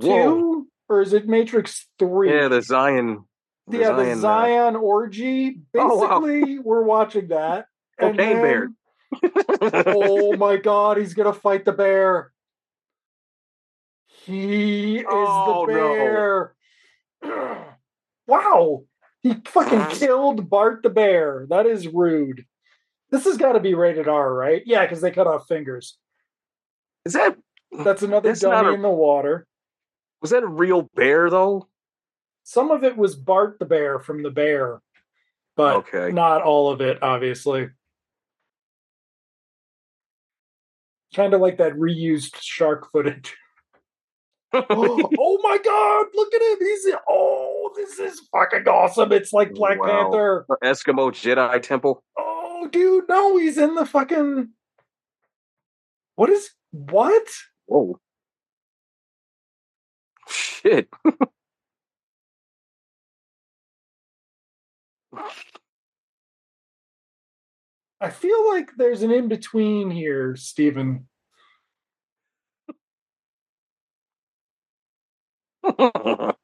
B: 2
A: Whoa.
B: or is it Matrix 3?
A: Yeah, the Zion. The
B: yeah, the
A: Zion, uh,
B: Zion orgy.
A: Oh, wow.
B: Basically, we're watching that. and
A: Cocaine bear.
B: oh my god, he's gonna fight the bear. He is
A: Oh,
B: the bear. no. wow. He fucking killed Bart the bear. That is rude. This has got to be rated R, right? Yeah, because they cut off fingers.
A: Is that
B: That's another
A: That's
B: dummy
A: a-
B: in the water.
A: was that a real bear though?
B: Some of it was Bart the bear from the bear, but
A: Okay.
B: not all of it, obviously. Kind of like that reused shark footage. oh, oh my god, look at him. He's oh, this is fucking awesome. It's like Black
A: Wow.
B: Panther.
A: Eskimo Jedi Temple.
B: Oh, dude, no, he's in the fucking What is what?
A: Whoa. Shit.
B: I feel like there's an in between here, Stephen.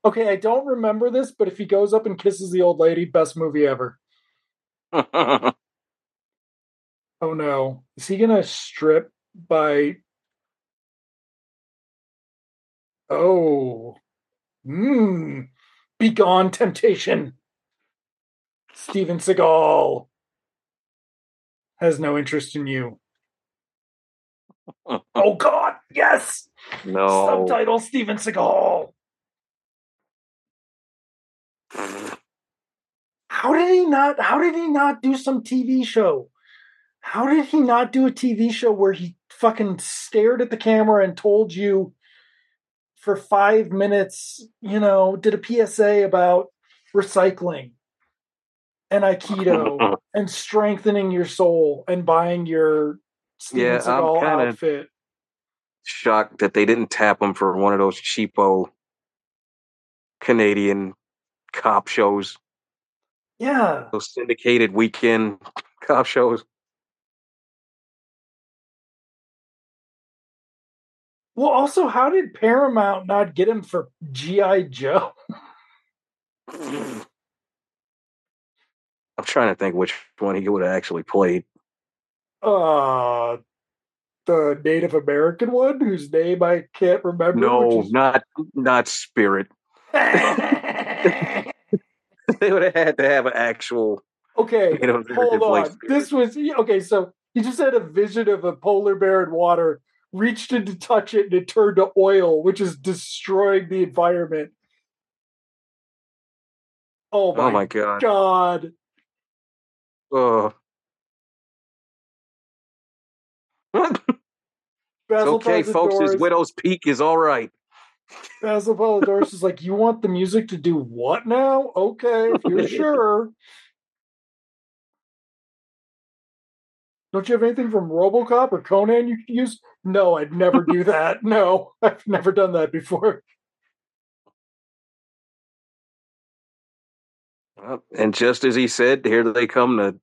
B: Okay, I don't remember this, but if he goes up and kisses the old lady, best movie ever. oh no. Is he gonna strip by Oh. Mmm. Begone temptation. Steven Seagal has no interest in you. oh God, yes.
A: No.
B: Subtitle Steven Seagal. How did he not how did he not do some TV show? How did he not do a TV show where he fucking stared at the camera and told you for 5 minutes, you know, did a PSA about recycling and aikido and strengthening your soul and buying your Steven
A: yeah,
B: Seagal
A: I'm
B: outfit.
A: Shocked that they didn't tap him for one of those cheapo Canadian cop shows.
B: Yeah.
A: Those syndicated weekend cop shows.
B: Well, also, how did Paramount not get him for G.I. Joe?
A: I'm trying to think which one he would have actually played.
B: Uh, the Native American one, whose name I can't remember.
A: No,
B: is...
A: not not Spirit. they would have had to have an actual.
B: Okay,
A: you know,
B: hold on. This was okay. So he just had a vision of a polar bear in water, reached in to touch it, and it turned to oil, which is destroying the environment. Oh, oh my,
A: oh my god!
B: God.
A: Oh. it's okay, folks. His widow's peak is all right.
B: Basil Poledouris is like, you want the music to do what now? Okay, if you're sure. Don't you have anything from RoboCop or Conan you could use? No, I'd never do that. No, I've never done that before.
A: And just as he said, here they come to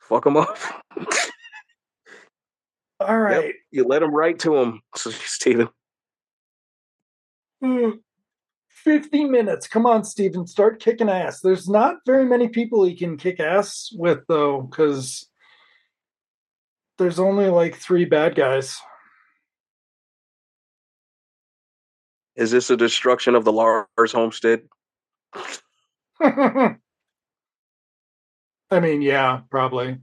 A: fuck him up.
B: All right. Yep,
A: you let him right to him, Steven.
B: 50 minutes. Come on, Steven, start kicking ass. There's not very many people he can kick ass with, though, because there's only like three bad guys.
A: Is this a destruction of the Lars homestead?
B: I mean, yeah, probably.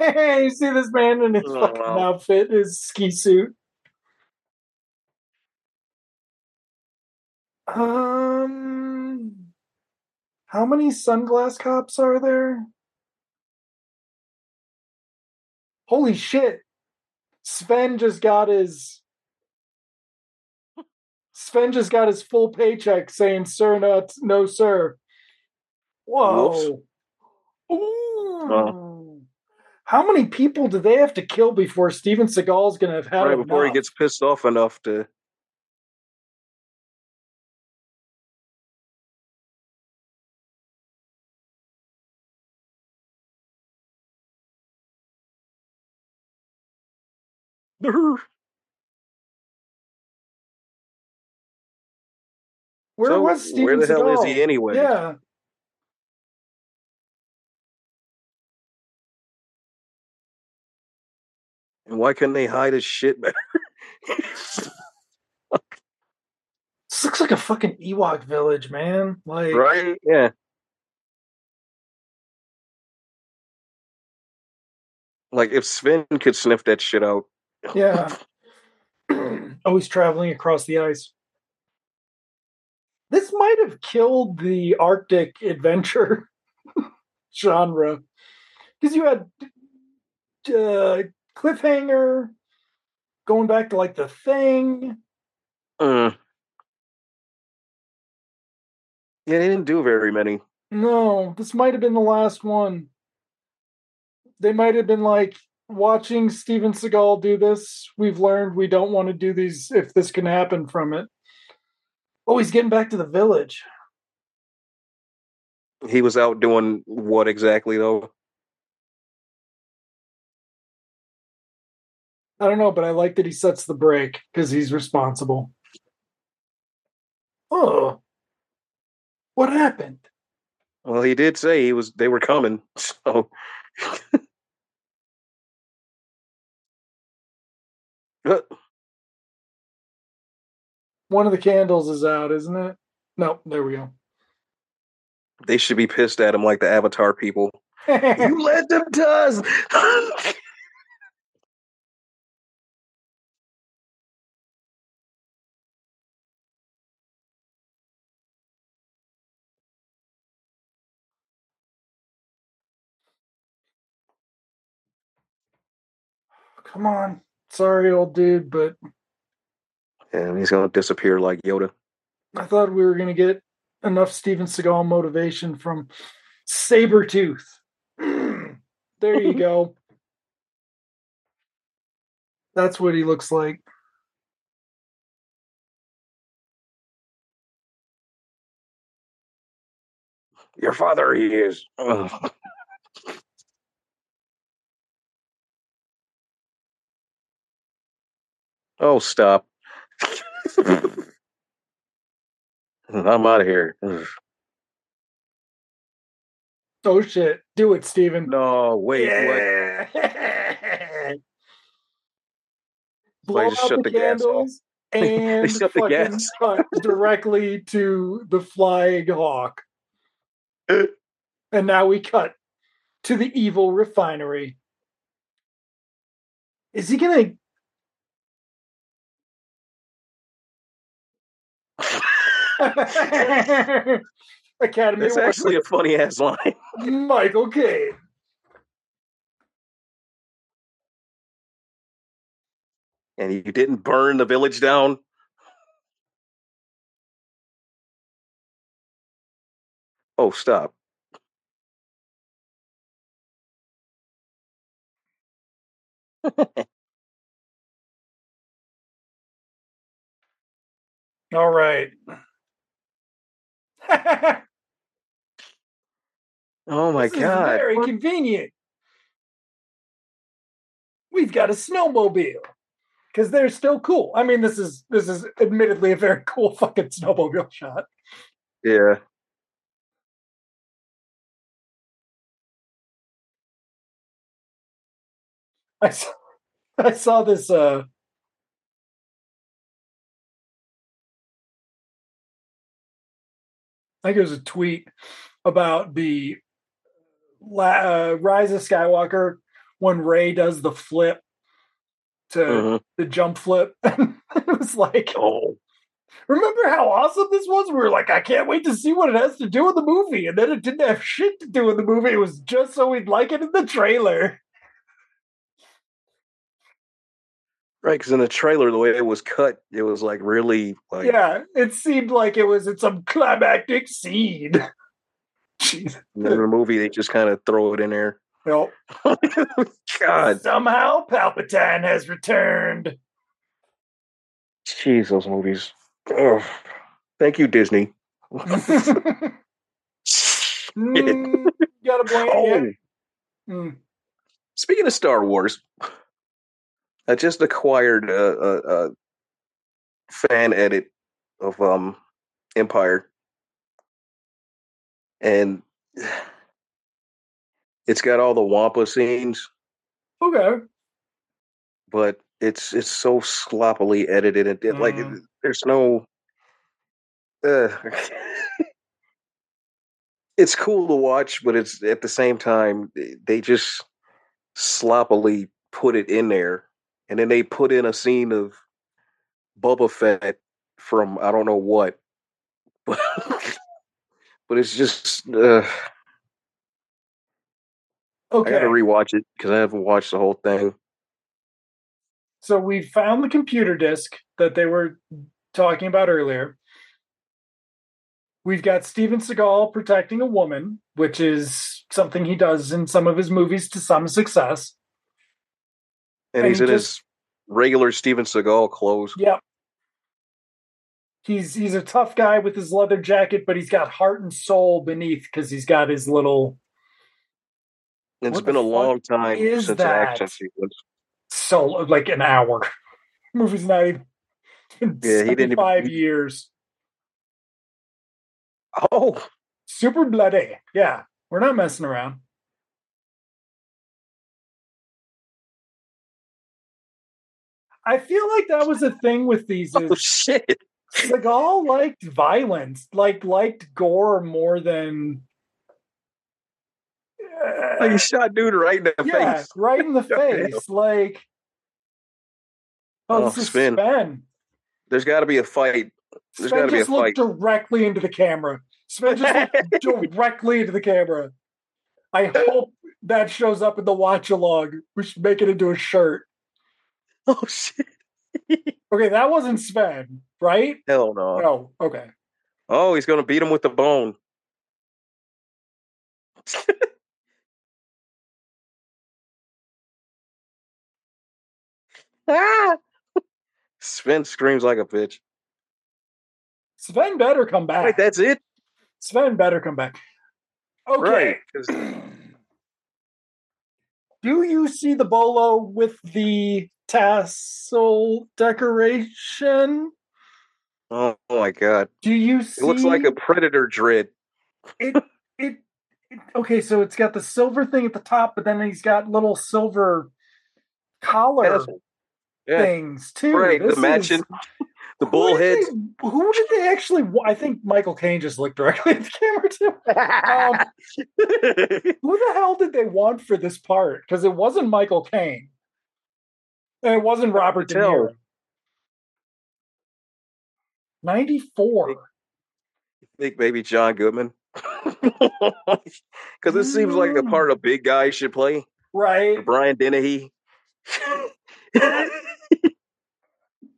B: you see this man in his oh, fucking wow. outfit, his ski suit. Um, how many sunglass cops are there? Holy shit! Sven just got his. Sven just got his full paycheck saying, "Sir, not no, sir." Whoa! Ooh. How many people do they have to kill before Steven Seagal's going to have had
A: right before he gets pissed off enough to?
B: Where so was Steven
A: Where the
B: Seagal?
A: hell is he anyway?
B: Yeah.
A: And why couldn't they hide his shit better?
B: this looks like a fucking Ewok village, man. Like
A: Right? Yeah. Like if Sven could sniff that shit out.
B: Yeah. Always traveling across the ice. This might have killed the Arctic adventure genre. Because you had uh, cliffhanger, going back to like the thing.
A: Uh, yeah, they didn't do very many.
B: No, this might have been the last one. They might have been like watching Steven Seagal do this. We've learned we don't want to do these if this can happen from it. Oh, he's getting back to the village.
A: He was out doing what exactly though?
B: I don't know, but I like that he sets the break because he's responsible. Oh, what happened?
A: Well, he did say he was. They were coming, so.
B: One of the candles is out, isn't it? No, there we go.
A: They should be pissed at him like the Avatar people. you let them does.
B: Come on. Sorry, old dude, but
A: and he's gonna disappear like Yoda.
B: I thought we were gonna get enough Steven Seagal motivation from Sabretooth. there you go. That's what he looks like.
A: Your father, he is. Ugh. Oh, stop. I'm out of here.
B: Oh shit! Do it, Steven.
A: No, wait. Yeah. What?
B: Blow out the, the candles and
A: shut the gas.
B: cut directly to the flying hawk. and now we cut to the evil refinery. Is he gonna Academy.
A: It's actually a funny ass line.
B: Michael Caine.
A: And you didn't burn the village down. Oh, stop.
B: All right.
A: oh my
B: this
A: god!
B: very convenient. We've got a snowmobile because they're still cool. I mean, this is this is admittedly a very cool fucking snowmobile shot.
A: Yeah.
B: I saw, I saw this uh I think it was a tweet about the uh, Rise of Skywalker when Rey does the flip to mm-hmm. the jump flip. it was like,
A: oh,
B: remember how awesome this was? We were like, I can't wait to see what it has to do with the movie. And then it didn't have shit to do with the movie. It was just so we'd like it in the trailer.
A: Right, because in the trailer, the way it was cut, it was like really like
B: yeah, it seemed like it was in some climactic scene.
A: Jeez. In the movie, they just kind of throw it in there.
B: Nope.
A: God.
B: Somehow Palpatine has returned.
A: Jeez, those movies. Ugh. Thank you, Disney.
B: mm, gotta blame oh.
A: Mm. Speaking of Star Wars, I just acquired a, a, a fan edit of um Empire, and it's got all the Wampa scenes.
B: Okay,
A: but it's it's so sloppily edited and mm. like there's no. Uh, it's cool to watch, but it's at the same time they just sloppily put it in there and then they put in a scene of Boba Fett from I don't know what, but but it's just. Uh, okay. I got to rewatch it because I haven't watched the whole thing.
B: So we found the computer disk that they were talking about earlier. We've got Steven Seagal protecting a woman, which is something he does in some of his movies to some success.
A: And, and he's he in just, his regular Steven Seagal clothes.
B: Yep. he's he's a tough guy with his leather jacket, but he's got heart and soul beneath because he's got his little.
A: It's been a long time since that? an action sequence.
B: So like an hour. Movie's not even. Yeah, he didn't five years.
A: Oh,
B: super bloody. Yeah, we're not messing around. I feel like that was a thing with these.
A: Oh shit!
B: Seagal liked violence, like liked gore more than.
A: Uh, like he shot dude right in the
B: yeah,
A: face.
B: right in the face. Like, oh, oh this is Sven. Sven.
A: There's got to be a fight. There's got to be a fight.
B: directly into the camera. Sven just looked directly into the camera. I hope that shows up in the watch along. We should make it into a shirt.
A: Oh shit.
B: okay, that wasn't Sven, right?
A: Hell no.
B: No. Okay.
A: Oh, he's gonna beat him with the bone. ah! Sven screams like a bitch.
B: Sven better come back.
A: Wait, that's it?
B: Sven better come back. Okay. Right, Do you see the bolo with the tassel decoration?
A: Oh, oh my god!
B: Do you see?
A: It looks like a predator dread.
B: It, it it okay. So it's got the silver thing at the top, but then he's got little silver collar yeah. things too.
A: Right, this the matching. Is, the bullheads.
B: Who did they actually? I think Michael Caine just looked directly at the camera too. Um, who the hell did they want for this part? Because it wasn't Michael Caine, and it wasn't Robert De Niro. Ninety four.
A: Think maybe John Goodman. Because it seems like a mm. part a big guy should play.
B: Right.
A: Brian Dennehy.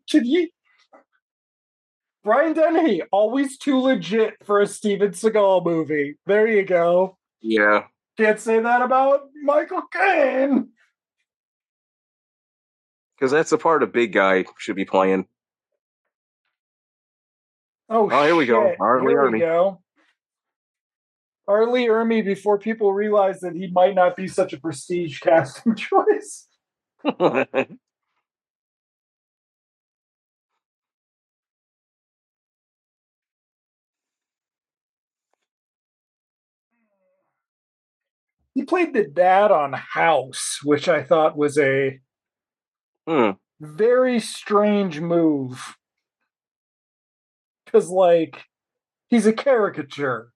B: Should you Brian Dennehy, always too legit for a Steven Seagal movie. There you go.
A: Yeah.
B: Can't say that about Michael Caine.
A: Because that's the part a big guy should be playing.
B: Oh,
A: oh here we go.
B: R. Lee Ermey. go. R. Lee Ermey before people realize that he might not be such a prestige casting choice. he played the dad on House, which I thought was a
A: hmm.
B: very strange move. Because, like, he's a caricature.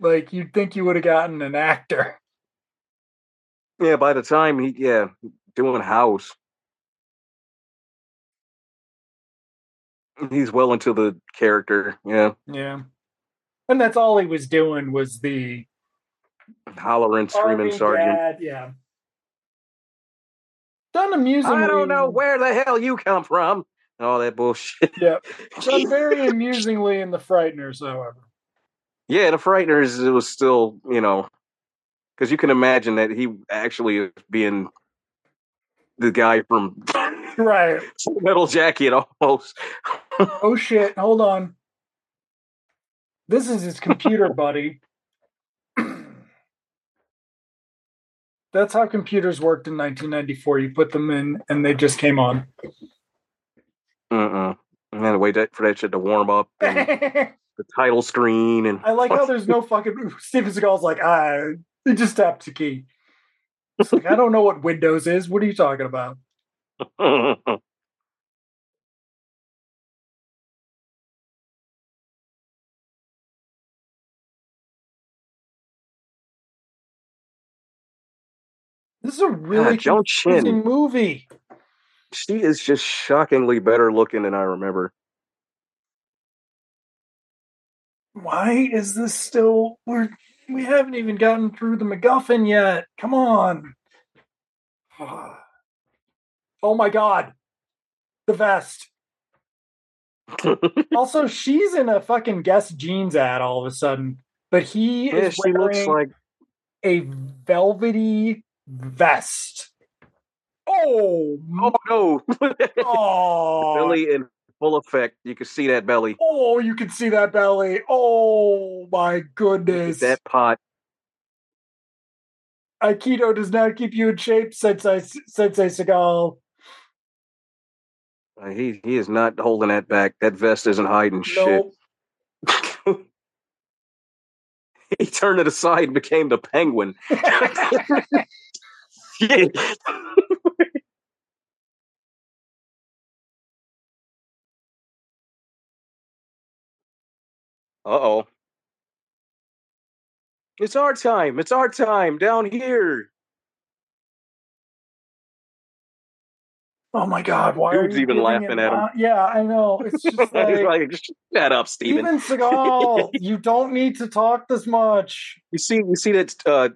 B: Like, you'd think you would have gotten an actor.
A: Yeah, by the time he, yeah, doing House, he's well into the character. Yeah.
B: Yeah. And that's all he was doing was the
A: hollering, screaming sergeant.
B: Dad, yeah. Done amusingly.
A: I don't know where the hell you come from. All that bullshit.
B: Yeah. Done very amusingly in the Frighteners, however.
A: Yeah, the Frighteners, it was still, you know, because you can imagine that he actually is being the guy from
B: right
A: metal jacket almost.
B: oh shit! Hold on. This is his computer buddy. That's how computers worked in 1994. You put them in, and they just came on.
A: Uh-uh. And then wait for that shit to warm up. the title screen and
B: I like how there's no fucking Steven Seagal's like, ah, he just tapped the key. It's like I don't know what Windows is. What are you talking about? This is a really God, confusing movie.
A: She is just shockingly better looking than I remember.
B: Why is this still? We're we haven't even gotten through the MacGuffin yet. Come on. Oh my god, the vest. also, she's in a fucking Guess jeans ad all of a sudden, but he yeah, is wearing like a velvety vest. Oh,
A: oh no!
B: oh,
A: Billy in full effect. You can see that belly.
B: Oh, you can see that belly. Oh my goodness.
A: That pot.
B: Aikido does not keep you in shape, Sensei Sensei Seagal.
A: Uh, he he is not holding that back. That vest isn't hiding nope. shit. he turned it aside and became the penguin. Uh oh. It's our time. It's our time down here.
B: Oh my God! Why
A: Dude's even laughing at him.
B: Yeah, I know. It's just like,
A: like shut up, Steven.
B: Steven Seagal, you don't need to talk this much.
A: You see, you see that uh,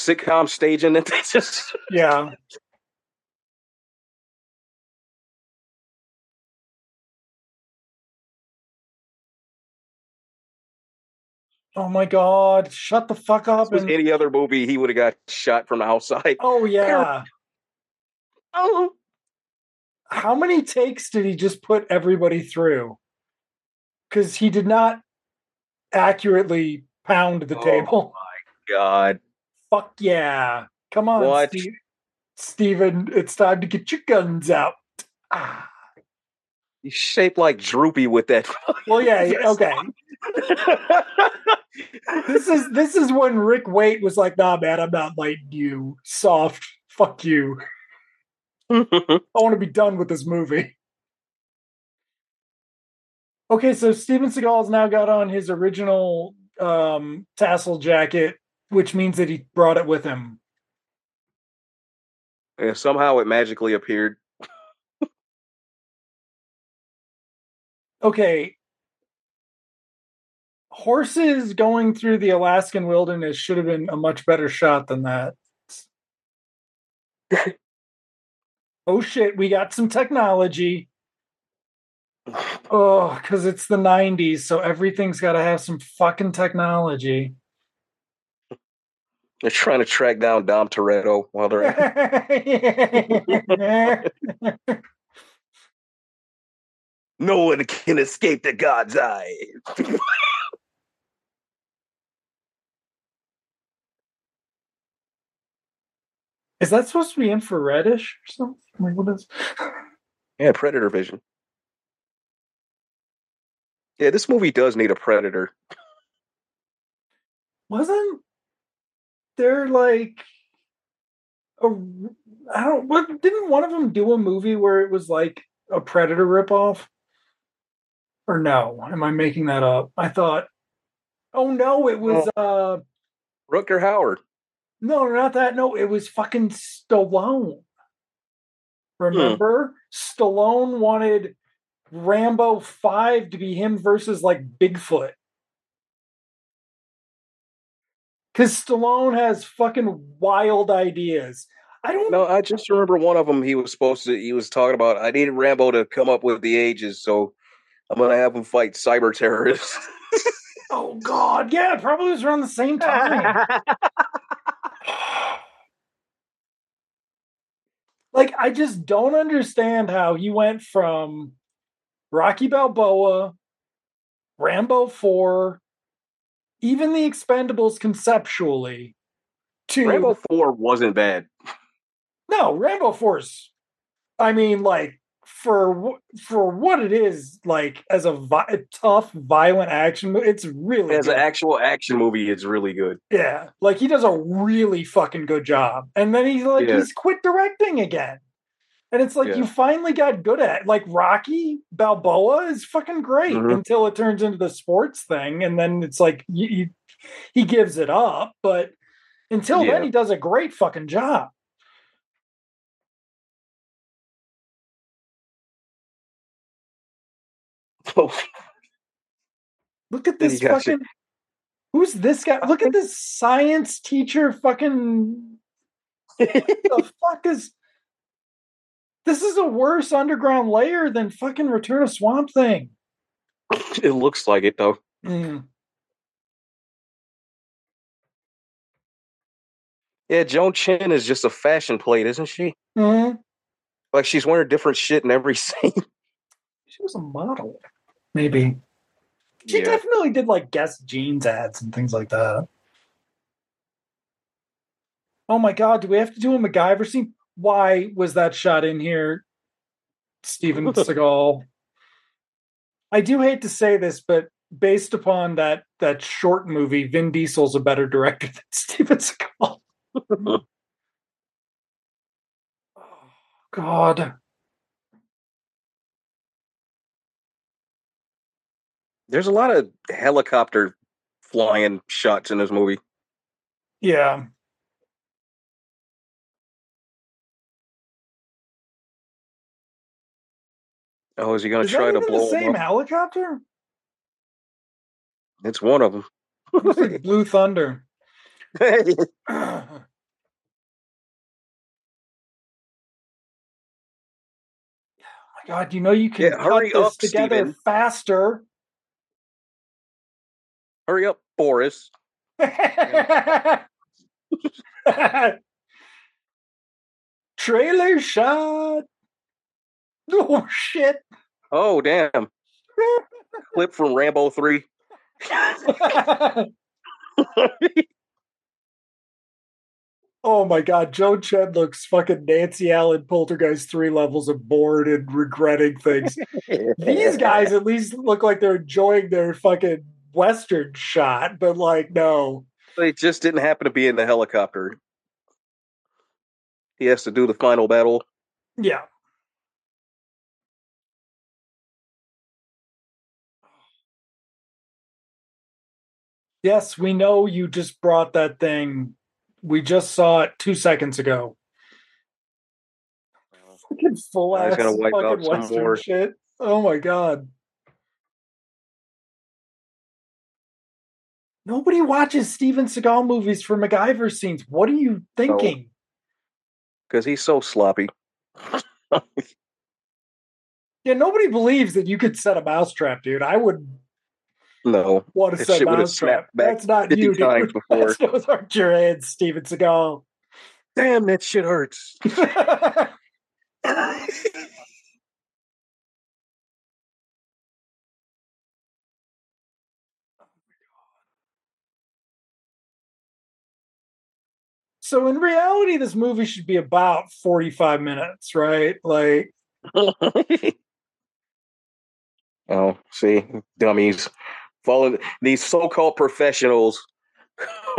A: sitcom staging that they just
B: yeah. Oh my god, shut the fuck up.
A: and... any other movie, he would have got shot from the outside.
B: Oh yeah. oh. How many takes did he just put everybody through? Because he did not accurately pound the oh table.
A: my god.
B: Fuck yeah. Come on, what? Steve. Steven, it's time to get your guns out. Ah.
A: He's shaped like Droopy with that.
B: Well, yeah, okay. this is this is when Ric Waite was like, "Nah, man, I'm not lighting you soft. Fuck you. I want to be done with this movie." Okay, so Steven Seagal's now got on his original um, tassel jacket, which means that he brought it with him.
A: And somehow it magically appeared.
B: okay, horses going through the Alaskan wilderness should have been a much better shot than that. oh shit, we got some technology. Oh, because it's the 90s, so everything's got to have some fucking technology.
A: They're trying to track down Dom Toretto while they're. at no one can escape the God's eye.
B: Is that supposed to be infraredish or something? Like what is?
A: yeah, predator vision. Yeah, this movie does need a predator.
B: Wasn't there like a I don't what didn't one of them do a movie where it was like a predator ripoff? Or no, am I making that up? I thought Oh no, it was oh. uh
A: Rutger Hauer.
B: No, not that. No, it was fucking Stallone. Remember? Hmm. Stallone wanted Rambo 5 to be him versus like Bigfoot. Because Stallone has fucking wild ideas. I don't
A: know. I just remember one of them he was supposed to, he was talking about, I needed Rambo to come up with the ages, so I'm going to have him fight cyber terrorists.
B: oh, God. Yeah, it probably was around the same time. like I just don't understand how he went from Rocky Balboa, Rambo 4, even the Expendables conceptually to
A: Rambo 4 wasn't bad.
B: No, Rambo 4's I mean like for for what it is like as a, vi- a tough violent action movie it's really
A: as good. an actual action movie it's really good
B: yeah like he does a really fucking good job and then he's like yeah. he's quit directing again and it's like yeah. you finally got good at it. like rocky balboa is fucking great mm-hmm. until it turns into the sports thing and then it's like you, you, he gives it up but until yeah. then he does a great fucking job Oh. Look at this fucking. You. Who's this guy? Look at this science teacher fucking. the fuck is. This is a worse underground layer than fucking Return of Swamp Thing.
A: It looks like it though. Mm. Yeah, Joan Chen is just a fashion plate, isn't she? Mm-hmm. Like she's wearing different shit in every scene.
B: She was a model, maybe. She
A: Yeah.
B: definitely did like Guess jeans ads and things like that. Oh my god, do we have to do a MacGyver scene? Why was that shot in here, Steven Seagal? I do hate to say this, but based upon that that short movie, Vin Diesel's a better director than Steven Seagal. oh, God.
A: There's a lot of helicopter flying shots in this movie.
B: Yeah.
A: Oh, is he going to try to blow
B: the same helicopter?
A: It's one of them.
B: Looks like Blue Thunder. my God, you know you can
A: Yeah,
B: cut
A: hurry
B: this
A: up,
B: together
A: Steven.
B: faster.
A: Hurry up, Boris.
B: Trailer shot. Oh shit.
A: Oh, damn. Clip from Rambo 3.
B: oh my god, Joan Chen looks fucking Nancy Allen poltergeist three levels of bored and regretting things. These guys at least look like they're enjoying their fucking western shot, but like no.
A: They just didn't happen to be in the helicopter. He has to do the final battle.
B: Yeah. Yes, we know you just brought that thing. We just saw it two seconds ago. Oh. Fucking full ass
A: gonna wipe out
B: fucking western
A: more.
B: shit. Oh my god. Nobody watches Steven Seagal movies for MacGyver scenes. What are you thinking?
A: Because he's so sloppy.
B: Yeah, nobody believes that you could set a mousetrap, dude. I would
A: no.
B: want to
A: That
B: set a
A: shit would've snapped back
B: That's not
A: 50
B: you,
A: times
B: dude.
A: before.
B: That's those aren't your Steven Seagal.
A: Damn, that shit hurts.
B: so in reality, this movie should be about 45 minutes, right? Like,
A: oh, see, dummies. Following these so-called professionals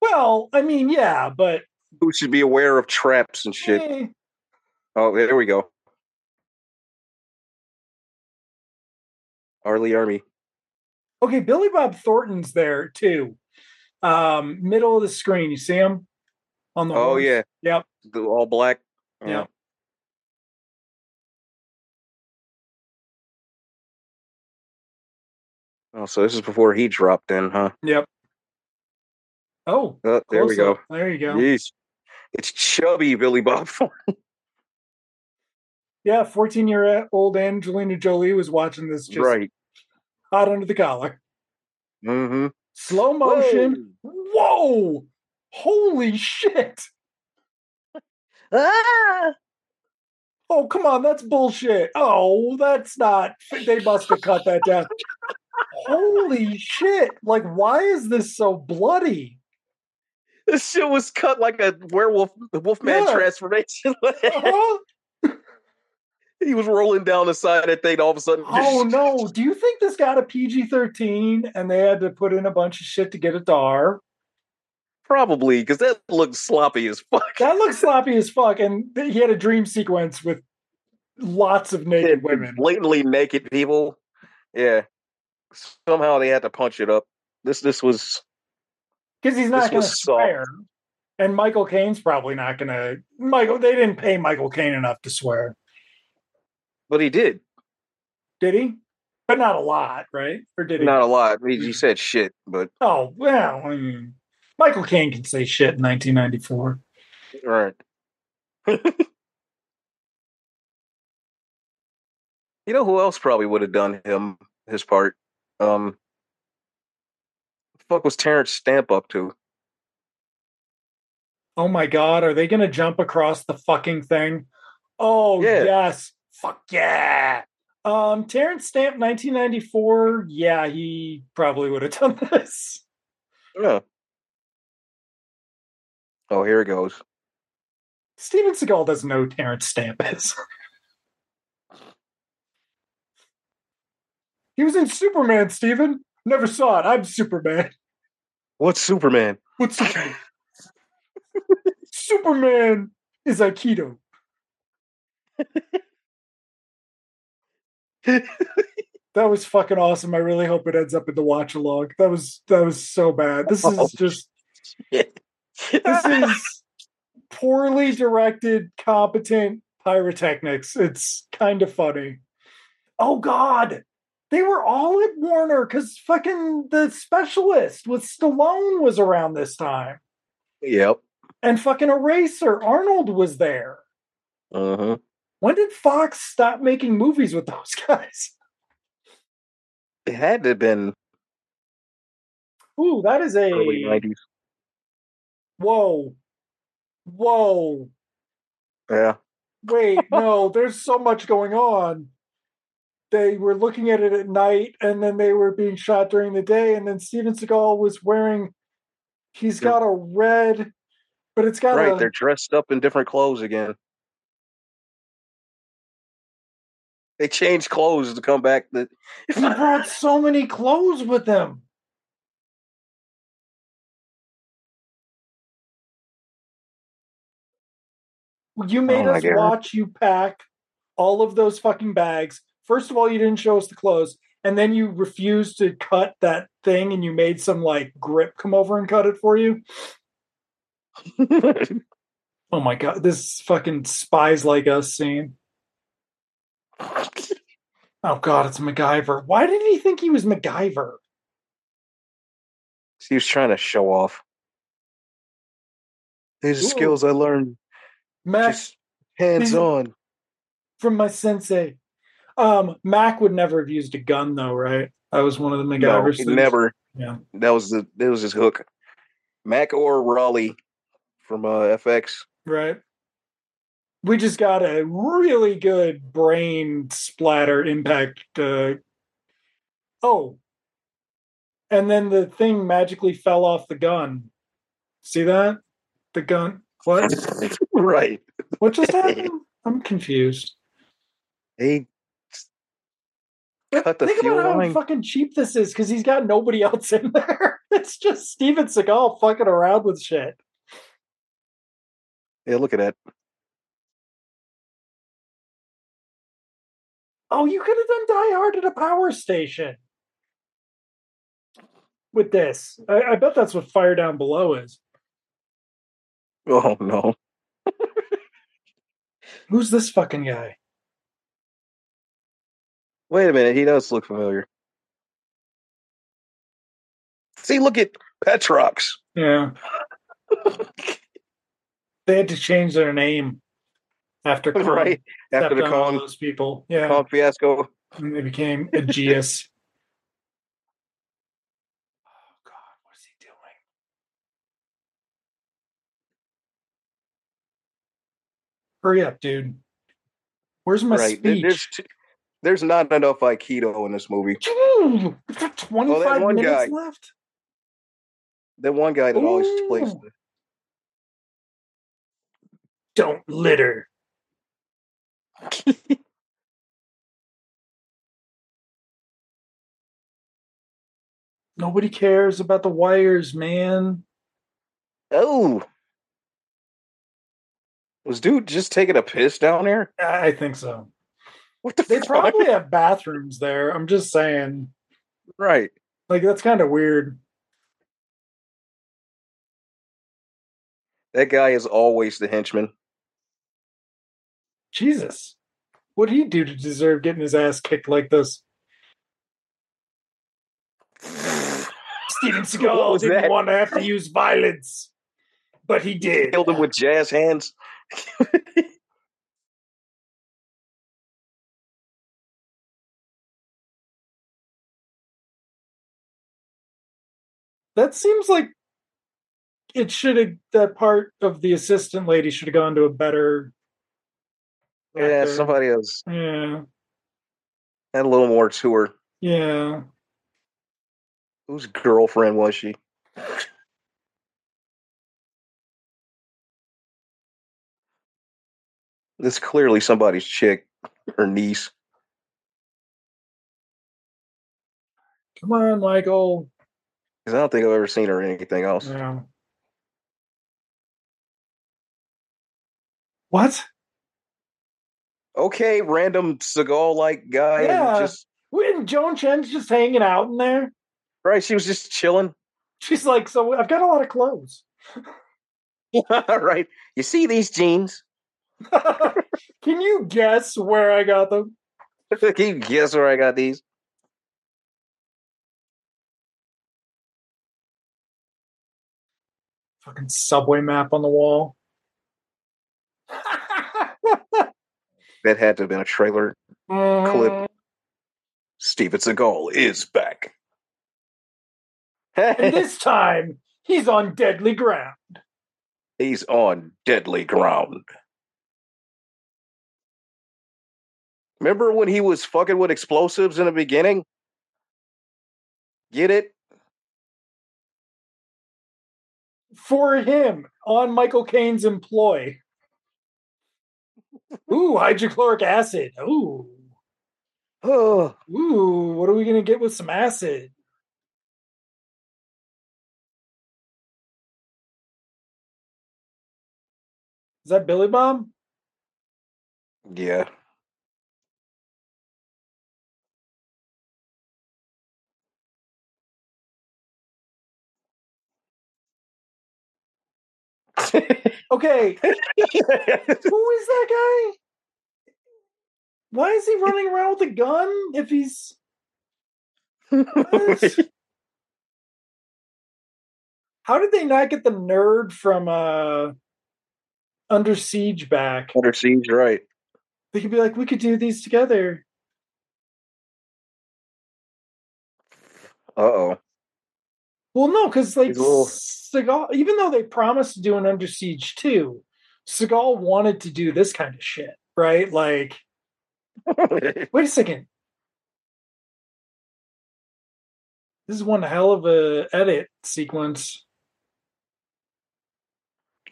B: well, I mean, yeah, but
A: who should be aware of traps and shit.
B: eh,
A: Oh, there we go. R. Lee Ermey.
B: okay, Billy Bob Thornton's there too. Um, middle of the screen, you see him on the
A: Oh
B: horse?
A: yeah,
B: Yep.
A: all black.
B: Yeah.
A: Oh, so this is before he dropped in, huh?
B: Yep. Oh,
A: Oh, there we go.
B: up. There you go.
A: Yeesh. It's chubby Billy Bob Thornton.
B: Yeah, 14 year old Angelina Jolie was watching this just
A: right.
B: hot under the collar.
A: Mm-hmm.
B: Slow motion. Whoa! Holy shit!
A: Ah!
B: Oh, come on, that's bullshit. Oh, that's not. They must have cut that down. Holy shit! Like, why is this so bloody?
A: This shit was cut like a werewolf, the wolfman
B: Yeah.
A: transformation.
B: Uh-huh.
A: he was rolling down the side of that thing. All of a sudden,
B: Oh no! Do you think this got a PG thirteen and they had to put in a bunch of shit to get it to R?
A: Probably because that looks sloppy as fuck.
B: That looks sloppy as fuck, and he had a dream sequence with lots of naked women.
A: blatantly naked people. Yeah, somehow they had to punch it up. This this was
B: because he's not going to
A: soft.
B: swear. And Michael Caine's probably not going to. Michael, they didn't pay Michael Caine enough to swear,
A: but he did
B: did he? But not a lot, right? Or did he?
A: not a lot. Mean, he mm-hmm. said shit, but
B: Oh well, I mean, Michael Caine can say shit in 1994.
A: Right. you know who else probably would have done him his part? Um, the fuck was Terrence Stamp up to?
B: Oh my god, are they going to jump across the fucking thing? Oh
A: Yeah.
B: yes, fuck yeah! Um, Terrence Stamp, 1994. Yeah, he probably would have done this.
A: Yeah. Oh, here it goes.
B: Steven Seagal doesn't know who Terrence Stamp is. he was in Superman, Steven. Never saw it. I'm Superman.
A: What's Superman?
B: What's Superman? Superman is Aikido. that was fucking awesome. I really hope it ends up in the watch along. That was that was so bad. This is oh, just this is poorly directed, competent pyrotechnics. It's kind of funny. Oh God. They were all at Warner because fucking the specialist with Stallone was around this time.
A: Yep.
B: And fucking Eraser, Arnold was there.
A: Uh-huh.
B: When did Fox stop making movies with those guys?
A: It had to have been.
B: Ooh, that is a
A: early nineties.
B: Whoa, whoa.
A: Yeah.
B: Wait, no. There's so much going on. They were looking at it at night, and then they were being shot during the day, and then Steven Seagal was wearing. He's got a red, but it's got
A: right.
B: A,
A: they're dressed up in different clothes again. They changed clothes to come back. That
B: he brought so many clothes with them. You oh made oh us God. watch you pack all of those fucking bags. First of all, you didn't show us the clothes, and then you refused to cut that thing, and you made some like grip come over and cut it for you. oh my god, this fucking spies like us scene. Oh God, it's MacGyver. Why did he think he was MacGyver?
A: He was trying to show off. These are skills I learned.
B: Mac,
A: hands on.
B: From my sensei. Um, Mac would never have used a gun though, right? That was one of the MacGyver
A: no, Never.
B: Yeah.
A: That was the that was his hook. Mac or Raleigh from uh, FX.
B: Right we just got a really good brain splatter impact. Uh, oh, and then the thing magically fell off the gun. See that? The gun. What?
A: right.
B: What just happened? I'm confused.
A: They cut the
B: Think
A: fuel
B: about
A: line.
B: how fucking cheap this is because he's got nobody else in there. It's just Steven Seagal fucking around with shit.
A: Yeah, look at that.
B: Oh, you could have done Die Hard at a power station with this. I, I bet that's what Fire Down Below is.
A: Oh no.
B: Who's this fucking guy?
A: Wait a minute, he does look familiar. See, look at Petrox.
B: Yeah. they had to change their name after
A: right after the
B: those people. Yeah,
A: con fiasco.
B: And they became Aegis. oh God, what is he doing? Hurry up, dude. Where's my right. speech?
A: There's, there's not enough Aikido in this movie.
B: Ooh, 25 oh, minutes
A: guy,
B: left.
A: That one guy that Ooh. always plays. The...
B: Don't litter. Nobody cares about the wires, man.
A: Oh. Was dude just taking a piss down there?
B: I think so.
A: What the
B: They
A: fuck?
B: probably have bathrooms there. I'm just saying.
A: Right.
B: Like that's kind of weird.
A: That guy is always the henchman.
B: Jesus. What did he do to deserve getting his ass kicked like this? Steven Seagal didn't that? want to have to use violence, but he did.
A: Killed him with jazz hands.
B: that seems like it should have that part of the assistant lady should have gone to a better
A: yeah, somebody else.
B: Yeah.
A: Had a little more to her.
B: Yeah.
A: Whose girlfriend was she? This is clearly somebody's chick or niece.
B: Come on, Michael.
A: Because I don't think I've ever seen her in anything else.
B: Yeah. What?
A: Okay, random Seagal like guy.
B: Yeah.
A: Just
B: When Joan Chen's just hanging out in there.
A: right, she was just chilling.
B: She's like, so I've got a lot of clothes.
A: right. You see these jeans?
B: Can you guess where I got them?
A: Can you guess where I got these?
B: Fucking subway map on the wall.
A: That had to have been a trailer.
B: Mm,
A: Clip. Steven Seagal is back.
B: And this time, he's on deadly ground.
A: He's on deadly ground. Remember when he was fucking with explosives in the beginning? Get it?
B: For him, on Michael Caine's employ. Ooh, hydrochloric acid. Ooh.
A: Oh,
B: Ooh, what are we gonna get with some acid? Is that Billy Bob?
A: yeah.
B: Okay, who is that guy? Why is he running around with a gun if he's? How did they not get the nerd from uh Under Siege back?
A: Under siege, right?
B: They could be like, we could do these together.
A: Uh oh.
B: Well, no, because like Seagal, even though they promised to do an Under Siege too, Seagal wanted to do this kind of shit, right? Like, wait a second. This is one hell of a edit sequence.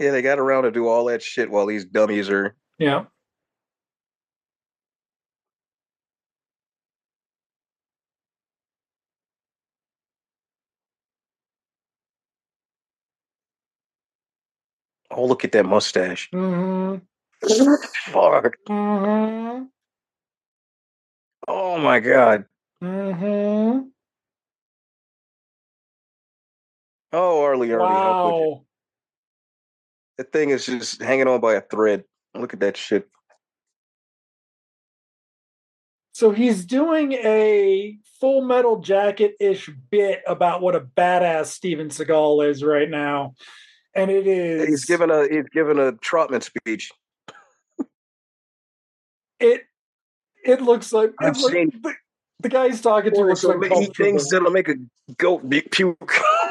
A: yeah, they got around to do all that shit while these dummies are.
B: Yeah.
A: Oh, look at that mustache.
B: Mm-hmm.
A: Fuck.
B: Mm-hmm.
A: Oh my god.
B: Mm-hmm.
A: Oh, R. Lee, Arlie, how could you?
B: Wow.
A: That thing is just hanging on by a thread. Look at that shit.
B: So he's doing a full metal jacket ish bit about what a badass Steven Seagal is right now. And it is
A: He's given a he's given a Trautman speech.
B: it it looks like
A: I've
B: it look-
A: seen-
B: the, the guy he's talking to looks like
A: eat things that'll make a goat puke.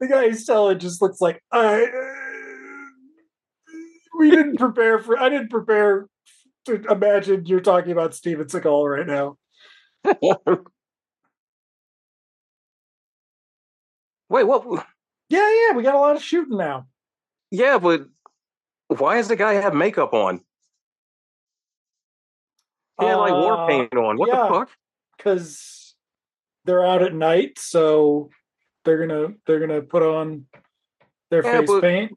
B: the guy he's telling just looks like I uh, we didn't prepare for I didn't prepare to imagine you're talking about Steven Seagal right now.
A: Wait, what?
B: Yeah, yeah, we got a lot of shooting now.
A: Yeah, but why does the guy have makeup on? He had like war
B: Uh,
A: paint on. What
B: yeah.
A: the fuck?
B: because they're out at night, so they're gonna they're gonna put on their
A: Yeah,
B: face paint.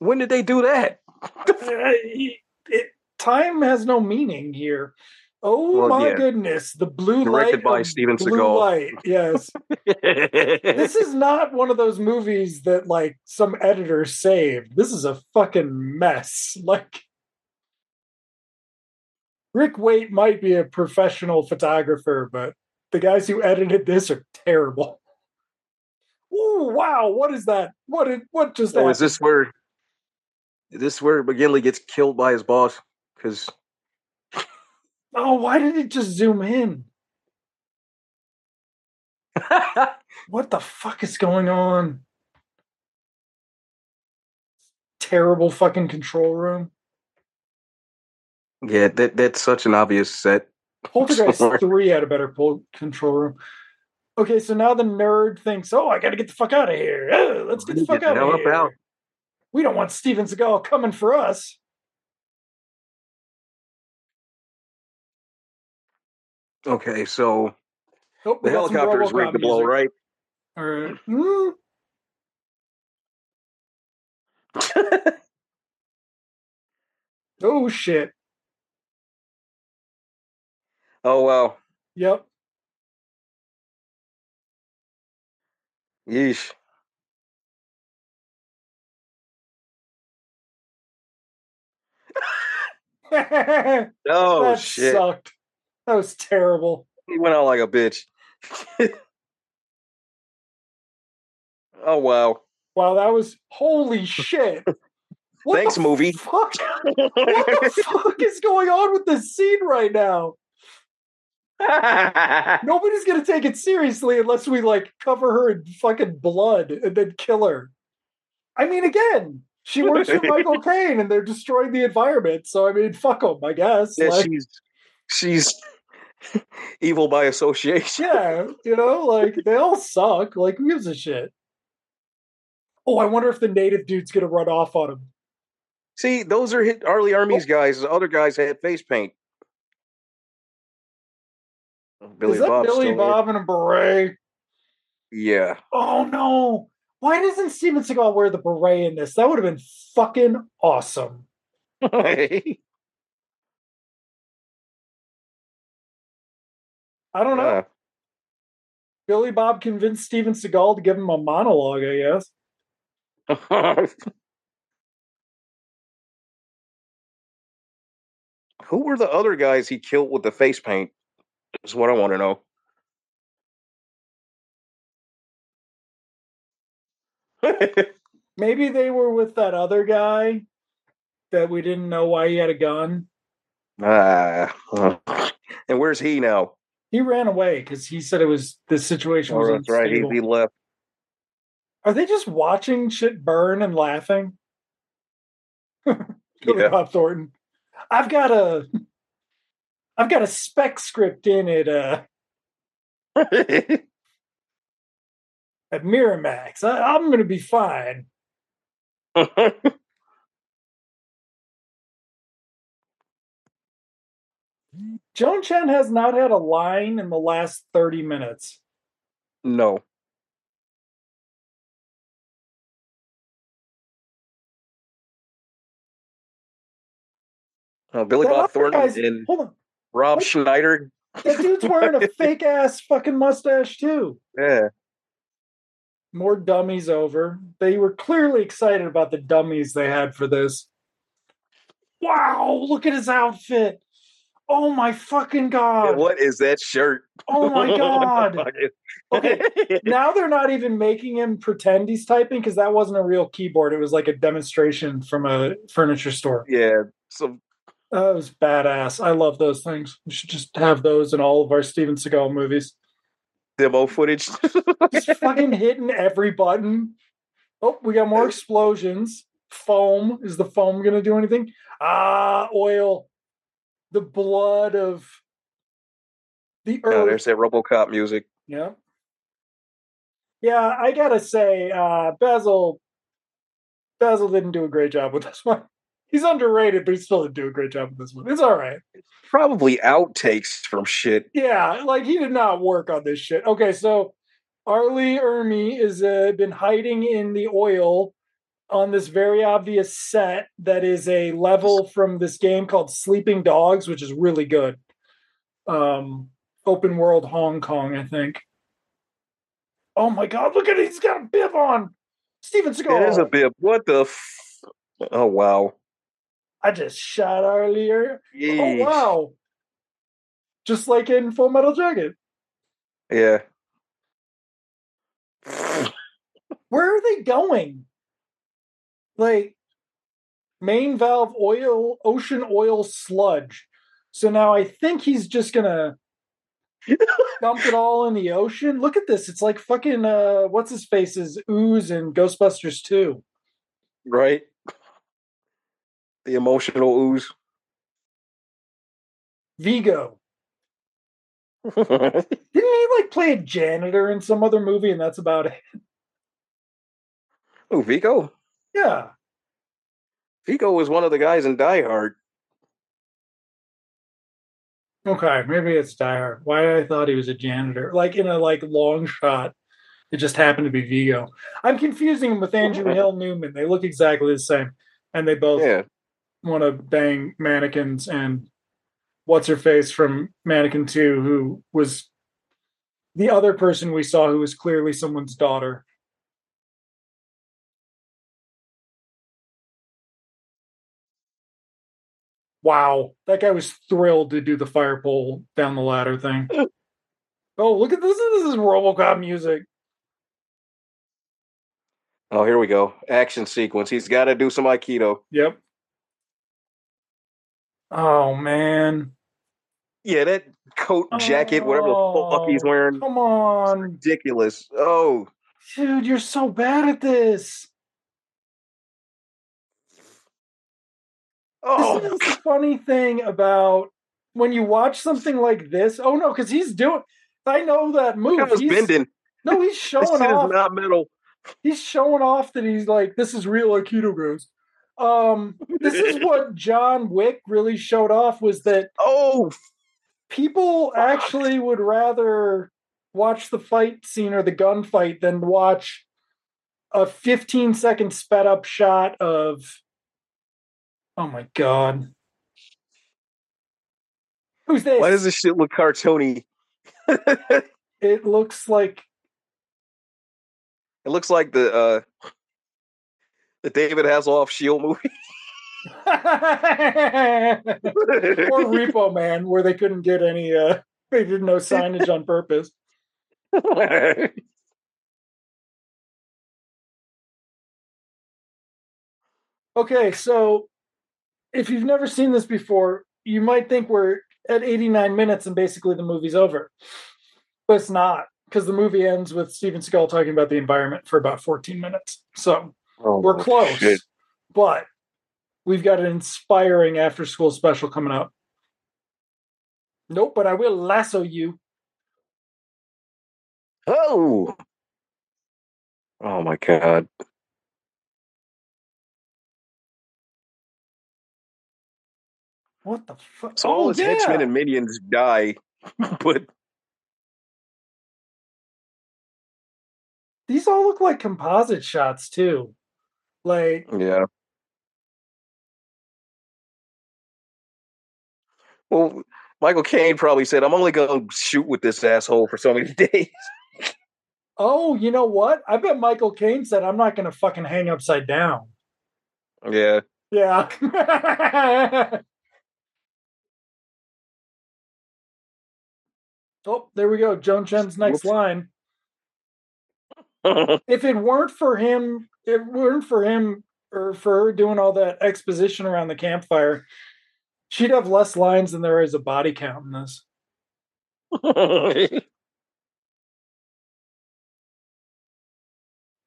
A: When did they do that?
B: It, it- time has no meaning here. Oh
A: Well,
B: my
A: yeah.
B: goodness, the blue
A: Directed
B: light
A: by Steven
B: blue
A: Seagal.
B: light. Yes, this is not one of those movies that like some editor saved. This is a fucking mess. Like Ric Waite might be a professional photographer, but the guys who edited this are terrible. Oh wow, what is that? What did what just oh,
A: so
B: happened?
A: is this where is this where McGinley gets killed by his boss? Because
B: Oh, why did it just zoom in? What the fuck is going on? Terrible fucking control room.
A: Yeah, that that's such an obvious set.
B: Poltergeist three had a better pull control room. Okay, so now the nerd thinks, "Oh, I got to get the fuck out of here. Oh, let's get the fuck
A: Get
B: out of here.
A: out.
B: We don't want Steven Seagal coming for us."
A: Okay, so
B: Oh,
A: the helicopter is
B: RoboCop
A: rigged to blow,
B: music.
A: right?
B: All right. Mm. Oh shit.
A: oh wow.
B: Yep.
A: Yeesh.
B: that
A: Oh shit.
B: sucked. That was terrible.
A: He went out like a bitch. oh wow.
B: Wow, that was holy shit. What
A: Thanks,
B: the
A: movie.
B: Fuck? What the fuck is going on with this scene right now? Nobody's gonna take it seriously unless we like cover her in fucking blood and then kill her. I mean, again, she works for Michael Caine and they're destroying the environment. So I mean, fuck them, I guess.
A: yeah,
B: Like,
A: she's she's evil by association.
B: yeah, you know, like they all suck. Like, who gives a shit? Oh, I wonder if the native dude's gonna run off on him.
A: See, those are hit R. Lee Ermey's oh. guys. The other guys had face paint. Oh, Billy
B: Is that
A: Bob's
B: Billy
A: there.
B: Bob in a beret?
A: Yeah.
B: Oh no! Why doesn't Steven Seagal wear the beret in this? That would have been fucking awesome. I don't know.
A: Yeah.
B: Billy Bob convinced Steven Seagal to give him a monologue, I guess.
A: Who were the other guys he killed with the face paint? Is what I want to know.
B: Maybe they were with that other guy that we didn't know why he had a gun.
A: ah. and where's he now?
B: He ran away because he said it was the situation was
A: Oh, that's right. He,
B: unstable.
A: he left.
B: Are they just watching shit burn and laughing?
A: Yeah.
B: Bob Thornton. I've got a I've got a spec script in it uh at Miramax. I, I'm gonna be fine. Joan Chen has not had a line in the last 30 minutes.
A: no. Oh, Billy
B: That
A: Bob Thornton
B: guy's-
A: and
B: hold on.
A: Rob
B: What?
A: Schneider.
B: That dude's wearing a fake ass fucking mustache too.
A: Yeah.
B: More dummies over. They were clearly excited about the dummies they had for this. Wow, look at his outfit. Oh my fucking god.
A: What is that shirt?
B: Oh my god. Okay, now they're not even making him pretend he's typing because that wasn't a real keyboard. It was like a demonstration from a furniture store.
A: yeah. So
B: That was badass. I love those things. We should just have those in all of our Steven Seagal movies.
A: demo footage.
B: Just fucking hitting every button. Oh, we got more explosions. Foam. Is the foam going to do anything? Ah, oil. The blood of the
A: oh,
B: earth.
A: there's that RoboCop music.
B: Yeah. Yeah, I gotta say, uh, Basil Basil didn't do a great job with this one. He's underrated, but he still didn't do a great job with this one. It's all right.
A: Probably outtakes from shit.
B: Yeah, like he did not work on this shit. Okay, so R. Lee Ermey is uh, been hiding in the oil on this very obvious set that is a level from this game called Sleeping Dogs, which is really good. Um, open world Hong Kong, I think. Oh my god, look at it, he's got a bib on. Steven Seagal.
A: It is a bib. What the? F- oh wow.
B: I just shot earlier. Er- Oh wow. Just like in Full Metal Jacket.
A: Yeah.
B: where are they going? Like main valve oil, ocean oil sludge. So now I think he's just gonna dump it all in the ocean. Look at this. It's like fucking uh what's his face is ooze and Ghostbusters 2.
A: Right. The emotional ooze.
B: Vigo. Didn't he like play a janitor in some other movie, and that's about it?
A: Oh, Vigo.
B: Yeah.
A: Vigo was one of the guys in Die Hard.
B: Okay, maybe it's Die Hard. Why I thought he was a janitor, like in a like long shot. It just happened to be Vigo. I'm confusing him with Andrew Hill Newman. They look exactly the same, and they both
A: Yeah.
B: want to bang mannequins. And what's her face from Mannequin Two, who was the other person we saw, who was clearly someone's daughter. Wow, that guy was thrilled to do the fire pole down the ladder thing. oh, look at this! This is RoboCop music.
A: Oh, here we go. Action sequence. He's got to do some Aikido.
B: Yep. Oh man.
A: Yeah, that coat, jacket, whatever the fuck he's
B: Oh,
A: wearing.
B: Come on,
A: Ridiculous. Oh,
B: dude, you're so bad at this.
A: Oh,
B: This is the funny thing about when you watch something like this. Oh no, because he's doing. I know that move. He's-
A: bending.
B: No, he's showing off.
A: not metal.
B: he's showing off that he's like this is real aikido goes um this is what john wick really showed off was that
A: Oh,
B: people actually would rather watch the fight scene or the gunfight than watch a 15 second sped up shot of oh my god who's this
A: why does this shit look cartoony? it
B: looks like it
A: looks like the uh the David Hasselhoff Shield movie.
B: or repo man where they couldn't get any uh they did no signage on purpose Okay, so if you've never seen this before, you might think we're at 89 minutes and basically the movie's over. But it's not, because the movie ends with Steven Seagal talking about the environment for about 14 minutes. So
A: Oh,
B: we're close.
A: shit.
B: But we've got an inspiring after school special coming up. Nope, but I will lasso you.
A: Oh. Oh my god.
B: What the fuck?
A: So all
B: oh,
A: his
B: yeah.
A: henchmen and minions die, but
B: These all look like composite shots, too. Like,
A: yeah. Well, Michael Caine probably said, "I'm only going to shoot with this asshole for so many days."
B: Oh, you know what? I bet Michael Caine said, I'm not going to fucking hang upside down.
A: yeah.
B: Yeah. oh, there we go. Joan Chen's next
A: Whoops.
B: line. If it weren't for him, if it weren't for him or for her doing all that exposition around the campfire, she'd have less lines than there is a body count in this.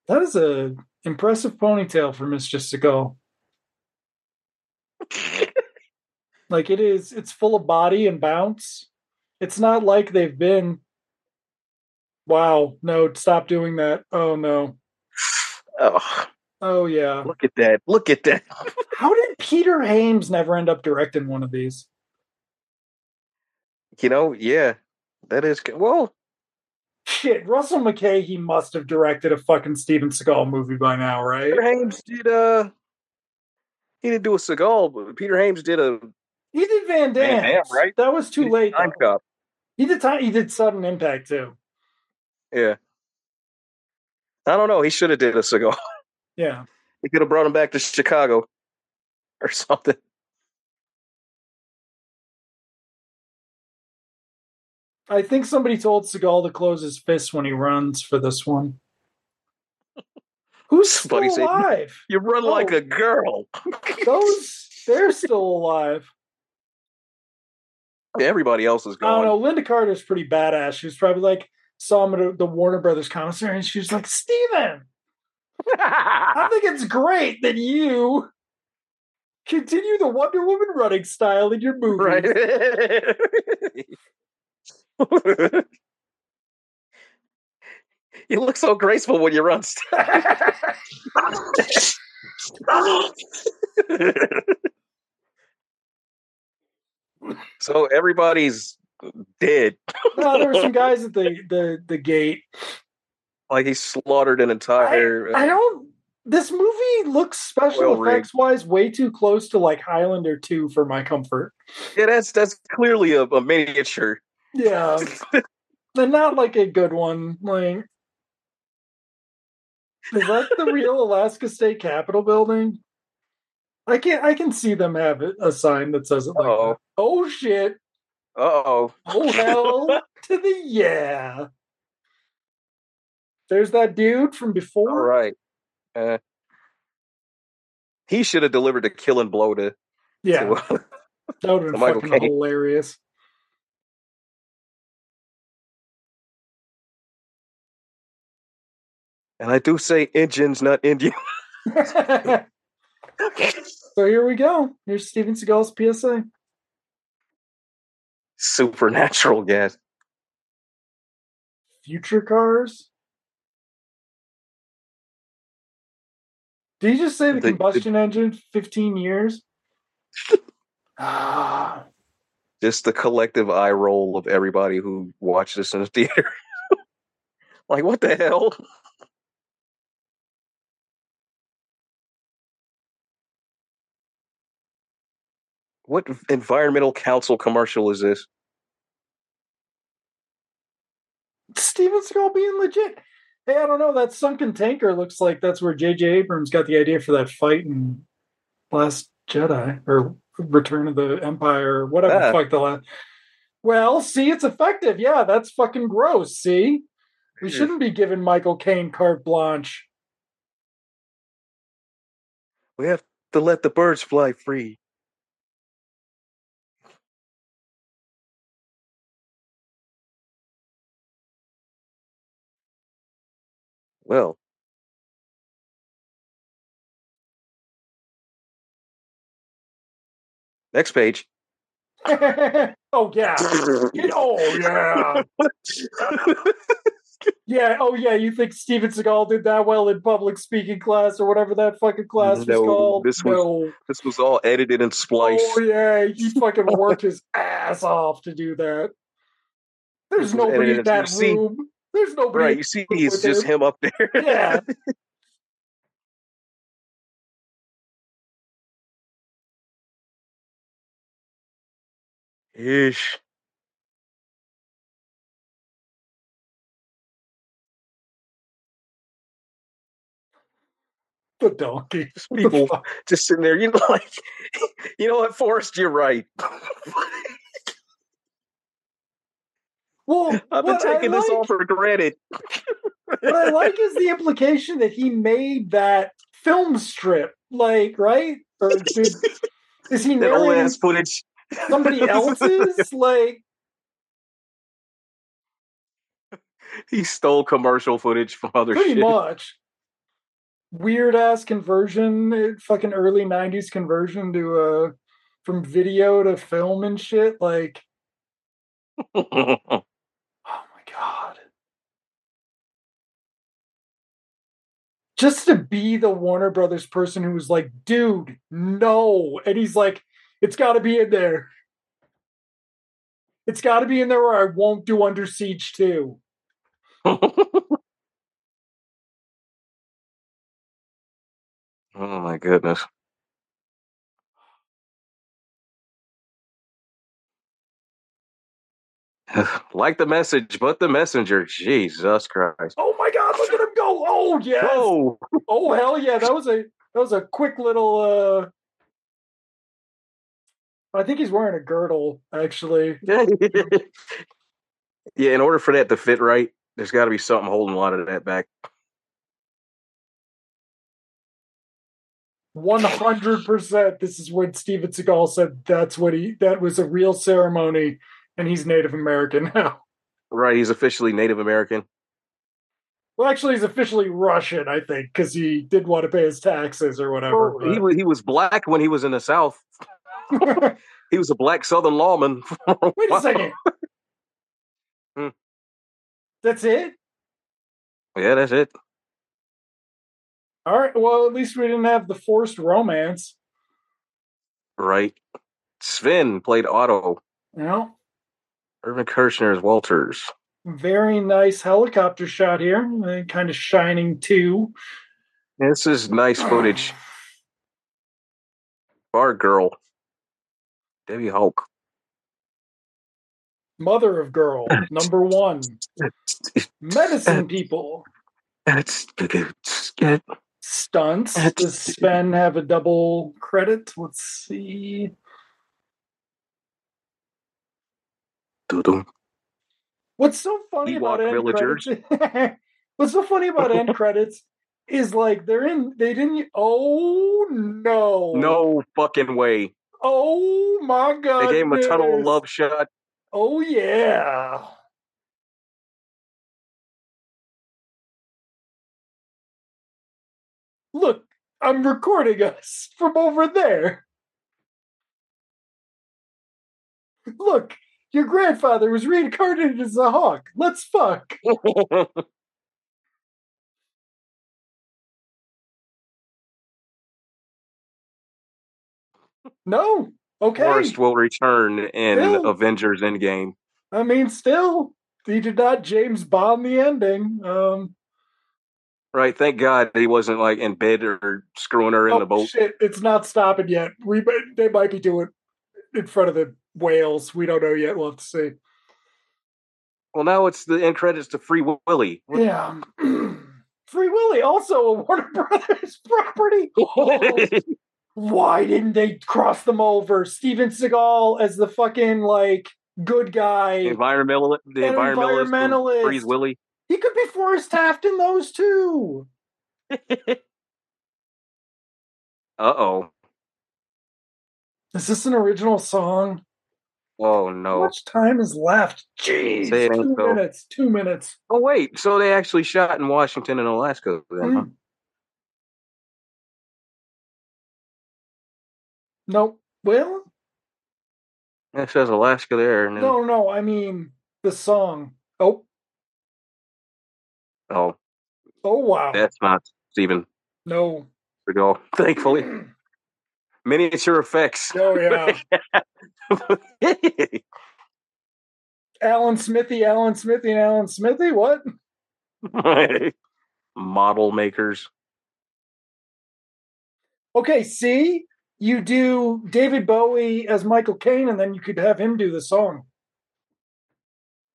B: That is a impressive ponytail for Miss Jessica. Like it is, it's full of body and bounce. It's not like they've been. Wow, no, stop doing that. Oh no.
A: oh,
B: Oh yeah.
A: look at that! Look at that!
B: How did Peter Hyams never end up directing one of these?
A: You know, yeah, that is good well.
B: Shit, Russell Mulcahy, he must have directed a fucking Steven Seagal movie by now, right?
A: Peter Hyams did uh he didn't do a Seagal, but Peter Hyams did a
B: He did Van Damme,
A: Damme, right?
B: That was too late.
A: time cop.
B: He did time, he did sudden impact too.
A: Yeah. I don't know. He should have did a Seagal.
B: Yeah.
A: He could have brought him back to Chicago or something.
B: I think somebody told Seagal to close his fists when he runs for this one. Who's still
A: Somebody said-
B: alive?
A: You run like
B: Oh.
A: a girl.
B: Those they're still alive.
A: Everybody else is
B: I don't know. Lynda Carter's pretty badass. She was probably like saw him at the Warner Brothers commissary, and she was like, "Steven, I think it's great that you Continue the Wonder Woman running style in your movie. Right.
A: you look so graceful when you run. so everybody's dead.
B: no, there were some guys at the the the gate.
A: Like he slaughtered an entire.
B: I, I don't. This movie looks special effects wise way too close to like Highlander two for my comfort.
A: Yeah, that's that's clearly a, a miniature.
B: Yeah, and not like a good one. Like, is that the real Alaska State Capitol building? I can I can see them have a sign that says it like Uh-oh. Oh shit.
A: oh.
B: Oh hell to the yeah. There's that dude from before.
A: All right. Uh, he should have delivered a killing blow to.
B: Yeah. To, uh, that would have been fucking Caine. hilarious.
A: And I do say engines, not Indian.
B: so here we go. Here's Steven Seagal's PSA.
A: Supernatural gas.
B: Future cars. Did you just say the, the combustion the, engine? Fifteen years.
A: ah. Just the collective eye roll of everybody who watched this in the theater. like, what the hell? What environmental council commercial is this?
B: Steven Seagal being legit. Hey, I don't know. That sunken tanker looks like that's where J.J. Abrams got the idea for that fight in Last Jedi or Return of the Empire or whatever ah. fuck the last. Well, see, it's effective. Yeah, that's fucking gross. See, we hmm. shouldn't be giving Michael Caine carte blanche.
A: We have to let the birds fly free. Well. Next page.
B: oh yeah. oh yeah. yeah. Oh yeah. You think Steven Seagal did that well in public speaking class or whatever that fucking class no, was called?
A: This was no. this was all edited and spliced.
B: Oh yeah. He fucking worked his ass off to do that. There's nobody in that room. There's nobody.
A: Right, you see, he's just him. him up there.
B: Yeah.
A: Ish.
B: The donkey.
A: People just sitting there, you know, like, you know what, Forrest, you're right.
B: Well,
A: I've been taking like, this all for granted.
B: what I like is the implication that he made that film strip, like, right? Or did, is he narrating
A: footage?
B: somebody else's? like,
A: he stole commercial footage from other
B: pretty
A: shit.
B: much. Weird ass conversion, eh, fucking early '90s conversion to uh from video to film and shit. Like, Just to be the Warner Brothers person who was like, dude, no. And he's like, it's got to be in there. It's got to be in there or I won't do Under Siege 2.
A: oh my goodness. like the message, but the messenger. Jesus Christ!
B: Oh my God! Look at him go! Oh yes! Oh, oh hell yeah! That was a that was a quick little. uh I think he's wearing a girdle, actually.
A: yeah, in order for that to fit right, there's got to be something holding a lot of that back.
B: One hundred percent. This is when Steven Seagal said that's what he. That was a real ceremony and he's Native American now.
A: Right, he's officially Native American.
B: Well, actually, he's officially Russian, I think, because he did want to pay his taxes or whatever.
A: Well, he was he was black when he was in the South. he was a black Southern lawman.
B: Wait a second.
A: Hmm.
B: That's it.
A: Yeah, that's it.
B: All right. Well, at least we didn't have the forced romance.
A: Right. Sven played Otto.
B: Know,
A: Irvin Kershner is Walters.
B: very nice helicopter shot here. uh, Kind of shining too.
A: This is nice footage. Bar girl. Debbie Hulk.
B: Mother of girl, number one. Medicine people.
A: That's
B: Stunts. Does Sven have a double credit? Let's see.
A: Doo-doo.
B: What's so funny about
A: Ewok
B: end credits? What's so funny about end credits is like they're in. They didn't. Oh no!
A: No fucking way.
B: Oh my god!
A: They gave him a tunnel of love shot.
B: Oh yeah. Look, I'm recording us from over there. Look, your grandfather was reincarnated as a hawk. Let's fuck. No. Okay.
A: Forrest will return in
B: Still.
A: Avengers Endgame.
B: I mean, still, he did not James Bond the ending. Um,
A: Right. Thank God he wasn't like in bed or screwing her in
B: oh,
A: the boat.
B: shit, it's not stopping yet. We they might be doing in front of the whales. We don't know yet. We'll have to see.
A: Well, now it's the end credits to Free Willy.
B: Yeah. Free Willy, also a Warner Brothers property. Oh, why didn't they cross them over? Steven Seagal as the fucking like good guy.
A: environmental, the environmentalist,
B: environmentalist.
A: Willy.
B: He could be Forrest Taft in those too.
A: Uh oh.
B: Is this an original song?
A: Oh no!
B: How much time is left? Jeez,
A: Say
B: two
A: so.
B: minutes. Two minutes.
A: Oh wait. So they actually shot in Washington and Alaska. Then, huh?
B: Mm. No. Well,
A: It says Alaska there. Then,
B: no, no. I mean the song. Oh,
A: Oh,
B: oh wow.
A: that's not Steven
B: No.
A: we go. Thankfully, miniature effects.
B: Oh yeah. Alan Smithee, Alan Smithee, and Alan Smithee. What?
A: Model makers.
B: Okay, see, you do David Bowie as Michael Caine, and then you could have him do the song.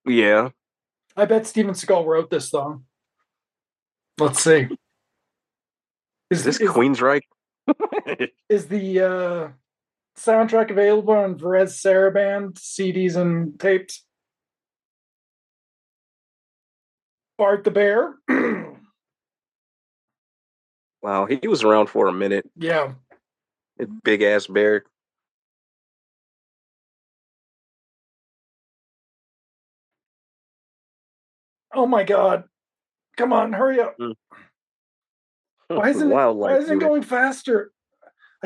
A: Yeah.
B: I bet Steven Seagal wrote this song. Let's see.
A: Is this Queensryche?
B: is the uh, soundtrack available on Varese Sarabande CDs and tapes? Bart the Bear.
A: wow, he was around for a minute.
B: yeah.
A: Big ass bear.
B: Oh my God. Come on, hurry up. Hmm. Why isn't it, why isn't it going faster?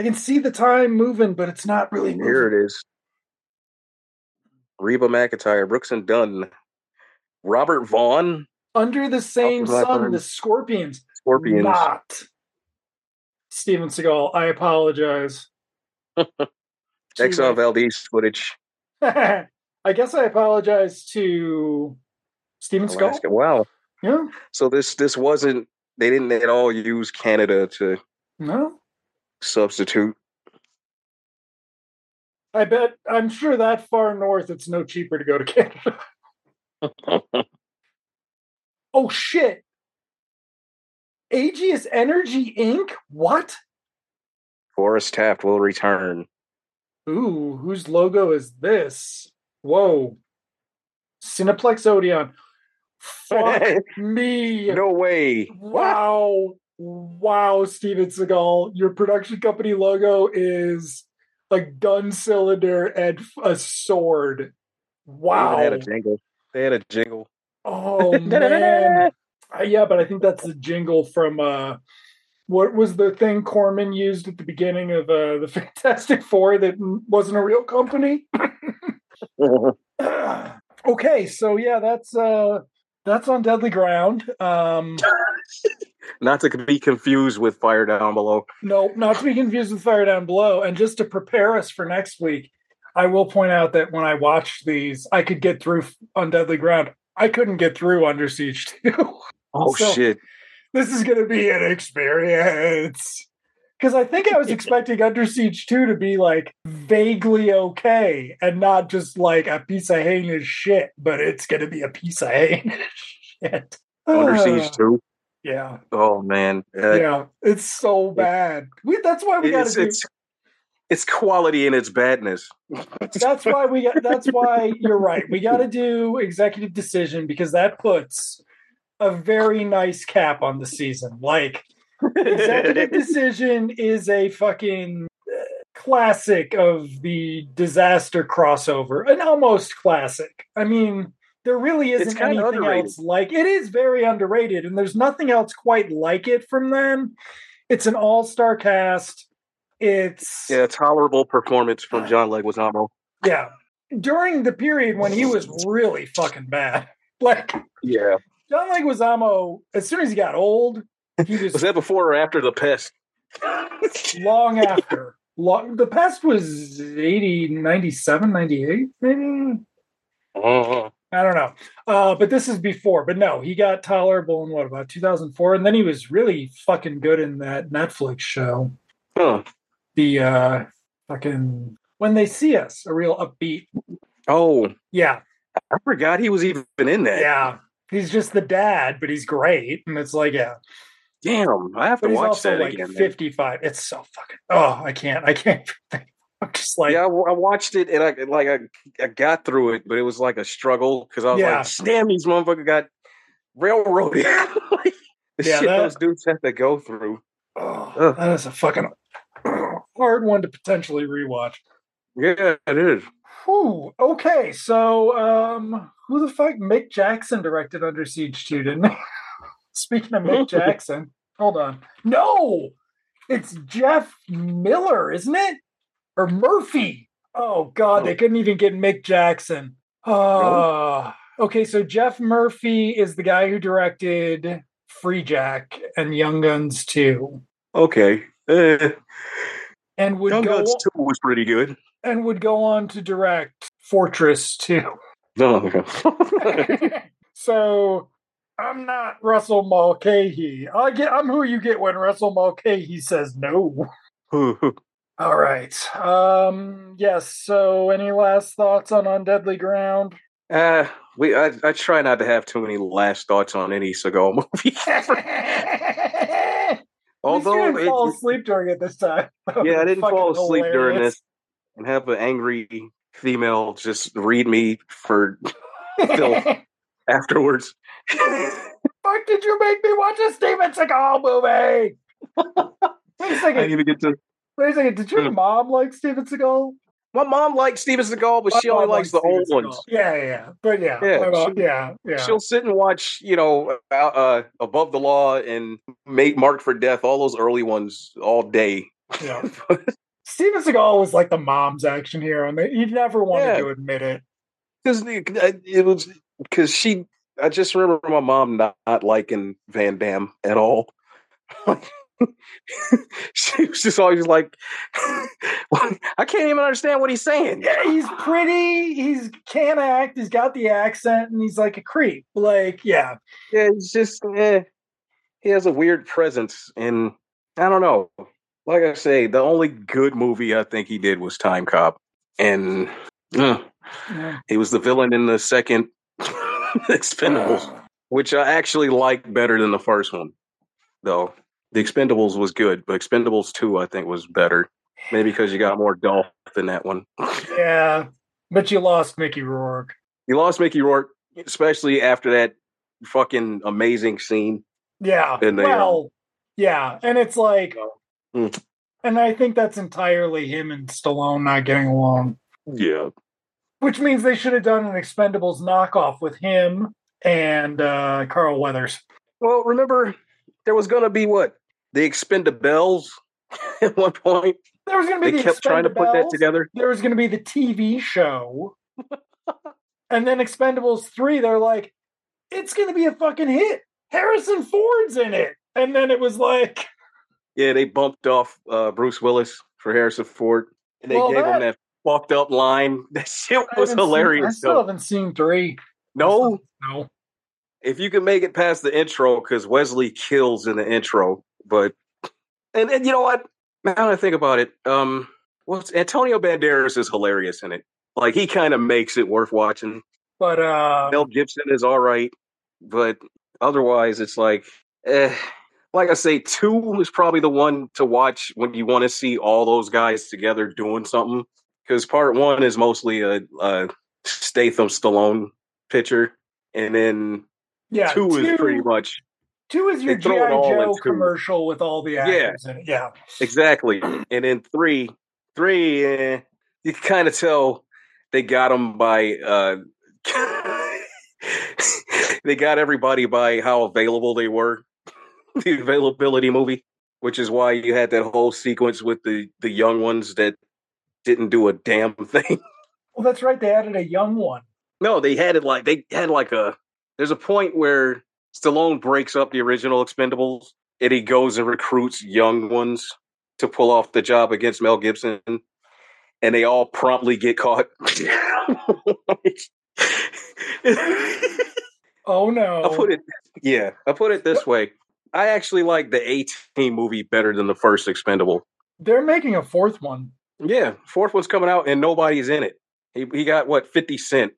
B: I can see the time moving, but it's not really moving.
A: Here it is. Reba McEntire, Brooks and Dunn, Robert Vaughn,
B: Under the same sun, the Scorpions.
A: Scorpions.
B: Not. Steven Seagal, I apologize.
A: Exxon Valdez footage.
B: I guess I apologize to Steven Seagal.
A: Wow.
B: Yeah,
A: So this this wasn't they didn't at all use Canada to
B: no.
A: Substitute.
B: I bet I'm sure that far north it's no cheaper to go to Canada. Oh shit. Aegis Energy Inc. What?
A: Forrest Taft will return.
B: Ooh, whose logo is this? Whoa. Cineplex Odeon. Fuck me.
A: no way.
B: Wow. Wow, Steven Seagal. Your production company logo is a gun cylinder and a sword. Wow.
A: They had a jingle. They had a jingle.
B: Oh man. Uh, yeah, but I think that's the jingle from uh, what was the thing Corman used at the beginning of uh, the Fantastic Four that wasn't a real company. okay, so yeah, that's uh, that's on Deadly Ground. Um,
A: not to be confused with Fire Down Below.
B: No, not to be confused with Fire Down Below. And just to prepare us for next week, I will point out that when I watched these, I could get through on Deadly Ground. I couldn't get through Under Siege 2.
A: Oh so shit!
B: This is going to be an experience because I think I was expecting Under Siege 2 to be like vaguely okay and not just like a piece of heinous shit, but it's going to be a piece of heinous shit.
A: Under Siege uh, 2?
B: Yeah.
A: Oh, man.
B: Uh, yeah, it's so bad. We, that's why we got to do.
A: It's, it's quality in its badness.
B: that's why we got. That's why you're right. We got to do executive decision because that puts a very nice cap on the season. Like executive decision is a fucking uh, classic of the disaster crossover, an almost classic. I mean, there really isn't anything underrated. else like it is very underrated, and there's nothing else quite like it from them. It's an all-star cast. It's
A: yeah, tolerable performance from John Leguizamo.
B: Yeah, during the period when he was really fucking bad. Like
A: yeah,
B: John Leguizamo, as soon as he got old, he
A: was. was that before or after the pest?
B: long after. Long, the pest was 80, 97, 98, maybe? Uh-huh. I don't know. Uh, but this is before. But no, he got tolerable in what, about 2004? And then he was really fucking good in that Netflix show.
A: Huh.
B: The uh, fucking When They See Us, a real upbeat.
A: Oh.
B: Yeah.
A: I forgot he was even in that.
B: Yeah he's just the dad, but he's great. And it's like, yeah.
A: Damn, I have to watch that like again.
B: Fifty-five. Man. It's so fucking. Oh, I can't. I can't. I'm just like,
A: yeah, I, I, watched it and I like I, I got through it, but it was like a struggle because I was yeah. like, damn, these motherfuckers got railroaded. like, the yeah, shit that, those dudes have to go through.
B: Oh, that is a fucking hard one to potentially rewatch.
A: Yeah, it is.
B: Whew. Okay, so um, who the fuck? Mick Jackson directed Under Siege 2, didn't he? Speaking of Mick Jackson, hold on. No, it's Jeff Miller, isn't it? Or Murphy? Oh God, they couldn't even get Mick Jackson. Uh, okay, so Geoff Murphy is the guy who directed Freejack and Young Guns 2.
A: Okay. Uh,
B: and would
A: Young Guns 2 was pretty good
B: and would go on to direct Fortress 2.
A: Oh,
B: so I'm not Russell Mulcahy. I get I'm who you get when Russell Mulcahy says no. All right. Um yes, so any last thoughts on On Deadly Ground?
A: Uh we I, I try not to have too many last thoughts on any Seagal movie.
B: Although you didn't fall asleep during it this time.
A: yeah, I didn't fall asleep hilarious. during this and have an angry female just read me for filth afterwards.
B: Fuck did you make me watch a Steven Seagal movie? Wait a second. I
A: even get to
B: Wait a second. Did your mom like Steven Seagal?
A: My mom likes Steven Seagal, but My she only likes the old Seagal. ones.
B: Yeah, yeah, but yeah, yeah, mom, yeah, yeah.
A: She'll sit and watch, you know, uh, uh, Above the Law and Make Mark for Death, all those early ones, all day.
B: Yeah. Steven Seagal was like the mom's action hero, and he never wanted yeah. to admit it.
A: Because it was because she. I just remember my mom not, not liking Van Damme at all. she was just always like, I can't even understand what he's saying.
B: Yeah, he's pretty. He's can act. He's got the accent, and he's like a creep. Like, yeah,
A: yeah. He's just, eh, he has a weird presence, and I don't know like I say, the only good movie I think he did was Time Cop, and uh, yeah. he was the villain in the second Expendables, which I actually like better than the first one. Though the Expendables was good, but Expendables two I think was better. Maybe because you got more Dolph than that one.
B: yeah, but you lost Mickey Rourke.
A: You lost Mickey Rourke, especially after that fucking amazing scene.
B: Yeah. The, well, yeah, and it's like Mm. And I think that's entirely him and Stallone not getting along.
A: Yeah.
B: Which means they should have done an Expendables knockoff with him and uh, Carl Weathers.
A: Well, remember there was going to be what the Expendables at one point.
B: There was going to be
A: they
B: the
A: kept trying to put that together.
B: There was going to be the TV show, and then Expendables three. They're like, it's going to be a fucking hit. Harrison Ford's in it, and then it was like,
A: yeah, they bumped off uh, Bruce Willis for Harrison Ford, and they
B: Well,
A: gave
B: that-
A: him that fucked up line. That shit was
B: haven't seen- I still haven't seen three.
A: No,
B: No,
A: if you can make it past the intro, because Wesley kills in the intro, but and, and you know what? Now that I think about it, um, what's Antonio Banderas is hilarious in it. Like he kind of makes it worth watching.
B: but uh,
A: Mel Gibson is all right, but otherwise, it's like, eh. Like I say, two is probably the one to watch when you want to see all those guys together doing something. Because part one is mostly a, a Statham Stallone picture, and then
B: yeah,
A: two, is pretty much
B: two is your
A: they throw it
B: GI Joe commercial with all the actors in it. Yeah,
A: exactly. And then three, three, eh, you can kind of tell they got them by. uh They got everybody by how available they were. the availability movie, which is why you had that whole sequence with the the young ones that didn't do a damn thing.
B: well, that's right. They added a young one.
A: No, they had it like they had like a. There's a point where Stallone breaks up the original Expendables, and he goes and recruits young ones to pull off the job against Mel Gibson, and they all promptly get caught.
B: Oh no!
A: I'll put it, yeah, I'll put it this way. I actually like the Team movie better than the first Expendable.
B: They're making a fourth one.
A: Yeah, fourth one's coming out and nobody's in it. He he got what fifty cent.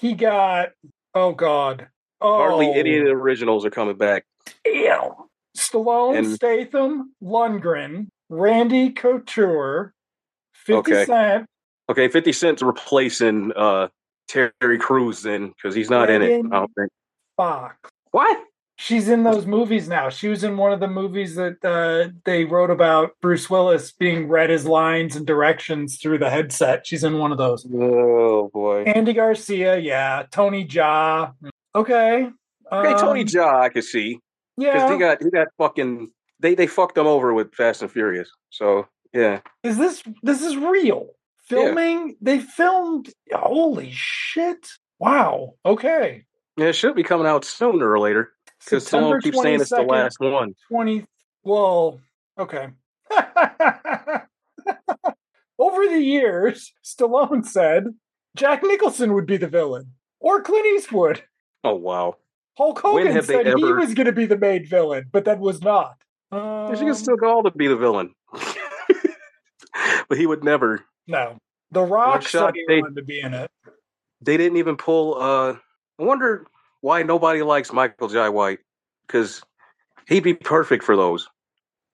B: He got oh god, oh,
A: Hardly any of the originals are coming back.
B: Damn. Stallone,
A: And-
B: Statham, Lundgren, Randy Couture, Fifty
A: Okay.
B: Cent,
A: Okay, fifty cent's replacing uh Terry Crews then because he's not in it. I don't think.
B: Fox.
A: What?
B: She's in those movies now. She was in one of the movies that uh, they wrote about Bruce Willis being read his lines and directions through the headset. She's in one of those.
A: Oh boy.
B: Andy Garcia, yeah. Tony Jaa. Okay.
A: Okay, Tony
B: Um,
A: Jaa, I could see because
B: Yeah.
A: he got he got fucking they they fucked him over with Fast and Furious. So yeah,
B: is this this is real filming they filmed holy shit wow okay
A: yeah, it should be coming out sooner or later because someone keeps saying it's the last one.
B: 20 well okay over the years stallone said jack nicholson would be the villain or clint eastwood
A: Oh wow.
B: hulk hogan
A: they
B: said he was going to be the main villain but that was not um,
A: can still go to be the villain, but he would never.
B: no the rock said he
A: they-
B: wanted to be in it
A: They didn't even pull. uh I wonder why nobody likes Michael Jai White because he'd be perfect for those.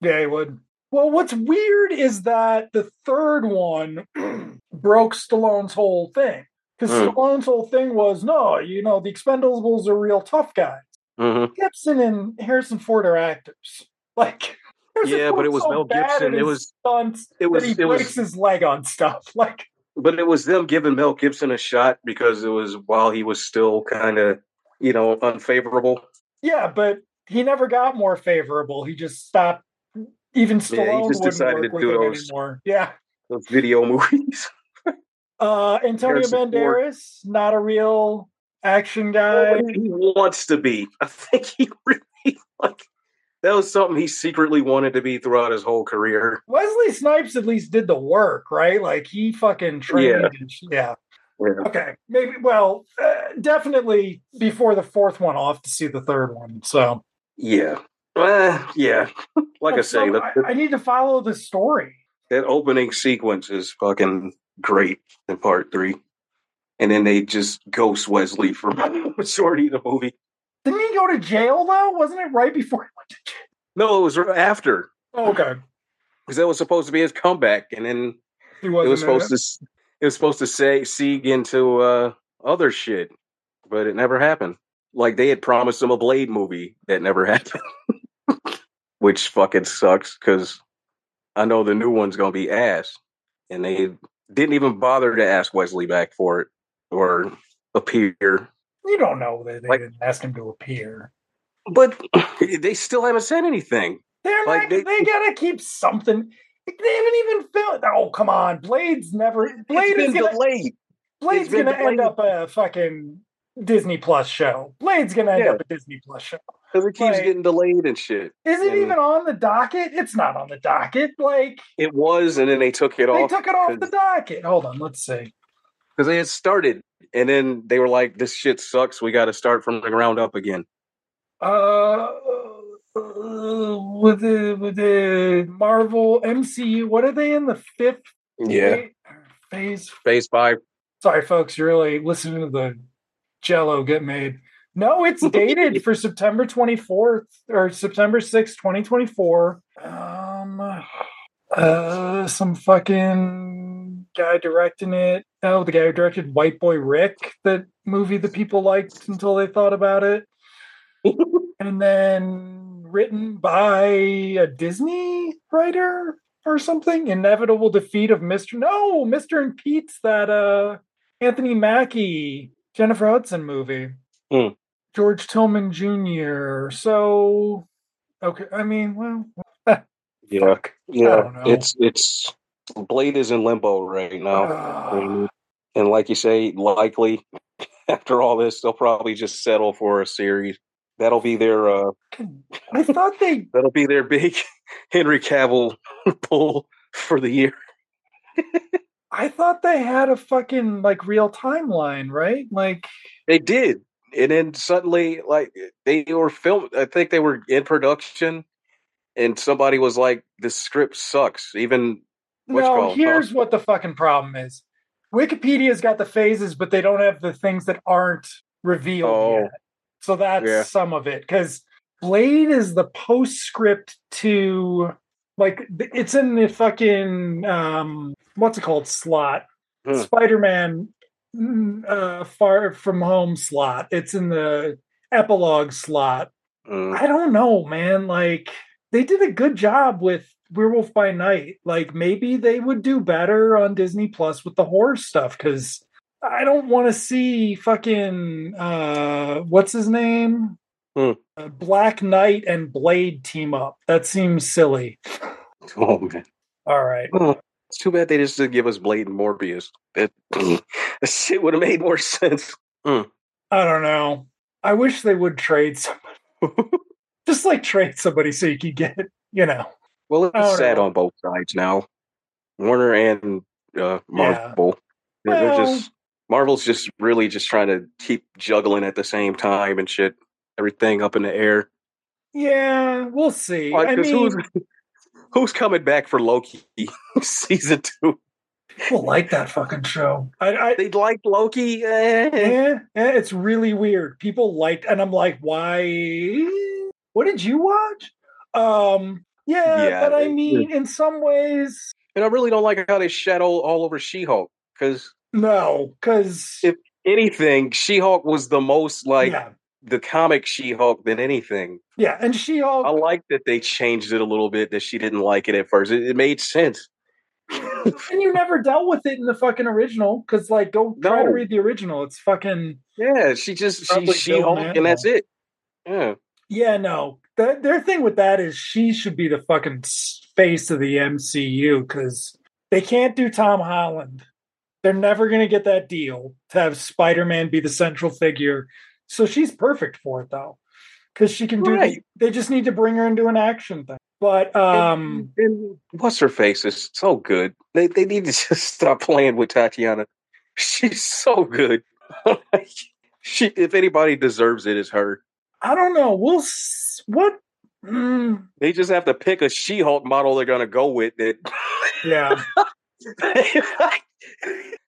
B: Yeah, he would. Well, what's weird is that the third one broke Stallone's whole thing. Because
A: Hmm.
B: Stallone's whole thing was no, you know, the Expendables are real tough guys.
A: hmm
B: Gibson and Harrison Ford are actors. Like,
A: Yeah, but it was
B: so
A: Mel Gibson. It was-
B: stunts
A: It was.
B: he
A: It
B: breaks
A: was.
B: his leg on stuff. Like,
A: But it was them giving Mel Gibson a shot because it was while he was still kind of, you know, unfavorable.
B: yeah, but he never got more favorable. He just stopped. Even
A: Yeah, he
B: Stallone
A: just
B: wouldn't
A: decided
B: work
A: to
B: with
A: do
B: him
A: those-
B: anymore. Yeah.
A: Those video movies.
B: Uh, Antonio. Banderas, not a real action guy.
A: he wants to be. I think he really like. That was something he secretly wanted to be throughout his whole career.
B: Wesley Snipes at least did the work, right? Like he fucking trained.
A: Yeah.
B: yeah. Okay. Maybe. Well, uh, definitely before the fourth one, I'll to see the third one. So,
A: Yeah. Uh, yeah. Like I say, the,
B: I, I need to follow the story.
A: that opening sequence is fucking great in part three. And then they just ghost Wesley for majority of the movie.
B: Didn't he go to jail though? Wasn't it right before he went to jail?
A: No, it was after
B: Oh, okay.
A: because that was supposed to be his comeback, and then
B: He
A: it was supposed to it was supposed to say seeg into uh, other shit, but it never happened. Like they had promised him a Blade movie that never happened, which fucking sucks because I know the new one's gonna be ass, and they didn't even bother to ask Wesley back for it or appear.
B: You don't know that they like, didn't ask him to appear.
A: But they still haven't said anything.
B: They're like, not, they, they gotta keep something. They haven't even filmed. Oh, come on. Blade's never. Blade is gonna, delayed. Blade's gonna end up a fucking Disney Plus show. Blade's gonna end yeah. up a Disney Plus show.
A: Because it keeps like, getting delayed and shit.
B: Is it
A: and
B: even on the docket? It's not on the docket. Like
A: it was, and then they took it
B: they
A: off.
B: They took it off the docket. Hold on, let's see.
A: Because they had started, and then they were like, "This shit sucks. We got to start from the ground up again."
B: Uh, with the with the Marvel MCU, what are they in the fifth?
A: Yeah,
B: phase.
A: Phase five.
B: Sorry, folks. You're really listening to the Jello get made. No, it's dated for September 24th or September 6th, 2024. Um, uh, some fucking guy directing it. Oh, the guy who directed White Boy Rick, that movie that people liked until they thought about it. and then written by a Disney writer or something. Inevitable defeat of Mr. No, Mr. and Pete's that uh Anthony Mackie, Jennifer Hudson movie.
A: Mm.
B: George Tillman Jr. So okay, I mean, well,
A: yeah, yeah, it's it's Blade is in limbo right now, uh, and like you say, likely after all this, they'll probably just settle for a series. That'll be their. uh
B: I thought they.
A: that'll be their big Henry Cavill pull for the year.
B: I thought they had a fucking like real timeline, right? Like
A: they did and then suddenly like they were filmed i think they were in production and somebody was like the script sucks even
B: no here's what the fucking problem is wikipedia's got the phases but they don't have the things that aren't revealed oh, yet so that's yeah. some of it because blade is the postscript to like it's in the fucking um what's it called slot hmm. spider-man Mm, uh, far from home slot. It's in the epilogue slot. Mm. I don't know, man. Like they did a good job with Werewolf by Night. Like maybe they would do better on Disney Plus with the horror stuff because I don't want to see fucking uh, what's his name,
A: mm.
B: uh, Black Knight and Blade team up. That seems silly.
A: Oh man.
B: All right.
A: It's too bad they just didn't give us Blade and Morbius. That, shit would have made more sense. Mm.
B: I don't know. I wish they would trade somebody. just like trade somebody so you could get, you know.
A: Well, it's sad know. on both sides now. Warner and uh, Marvel. Yeah. They're, well, just Marvel's just really just trying to keep juggling at the same time and shit. Everything up in the air.
B: Yeah, we'll see. I mean,
A: who's, who's coming back for Loki season two?
B: People like that fucking show. I, I
A: they like Loki.
B: Eh. Yeah, yeah, it's really weird. People like, and I'm like, why? What did you watch? Um, yeah, yeah but I mean, in some ways,
A: and I really don't like how they all, all over She-Hulk because
B: no, because
A: if anything, She-Hulk was the most like yeah the comic She-Hulk than anything.
B: Yeah, and She-Hulk.
A: I like that they changed it a little bit. That she didn't like it at first. It, it made sense.
B: and you never dealt with it in the fucking original because, like, go try no. to read the original. It's fucking
A: yeah. She just she's She-Hulk, and that's it. Yeah.
B: Yeah. No. The, their thing with that is she should be the fucking face of the MCU because they can't do Tom Holland. They're never going to get that deal to have Spider Man be the central figure so she's perfect for it though, because she can do. Right. They just need to bring her into an action thing. But um,
A: and, and what's her face is so good. They they need to just stop playing with Tatiana. She's so good. she, if anybody deserves it, is her.
B: I don't know. We'll what. Mm.
A: They just have to pick a She-Hulk model they're gonna go with. It.
B: Yeah.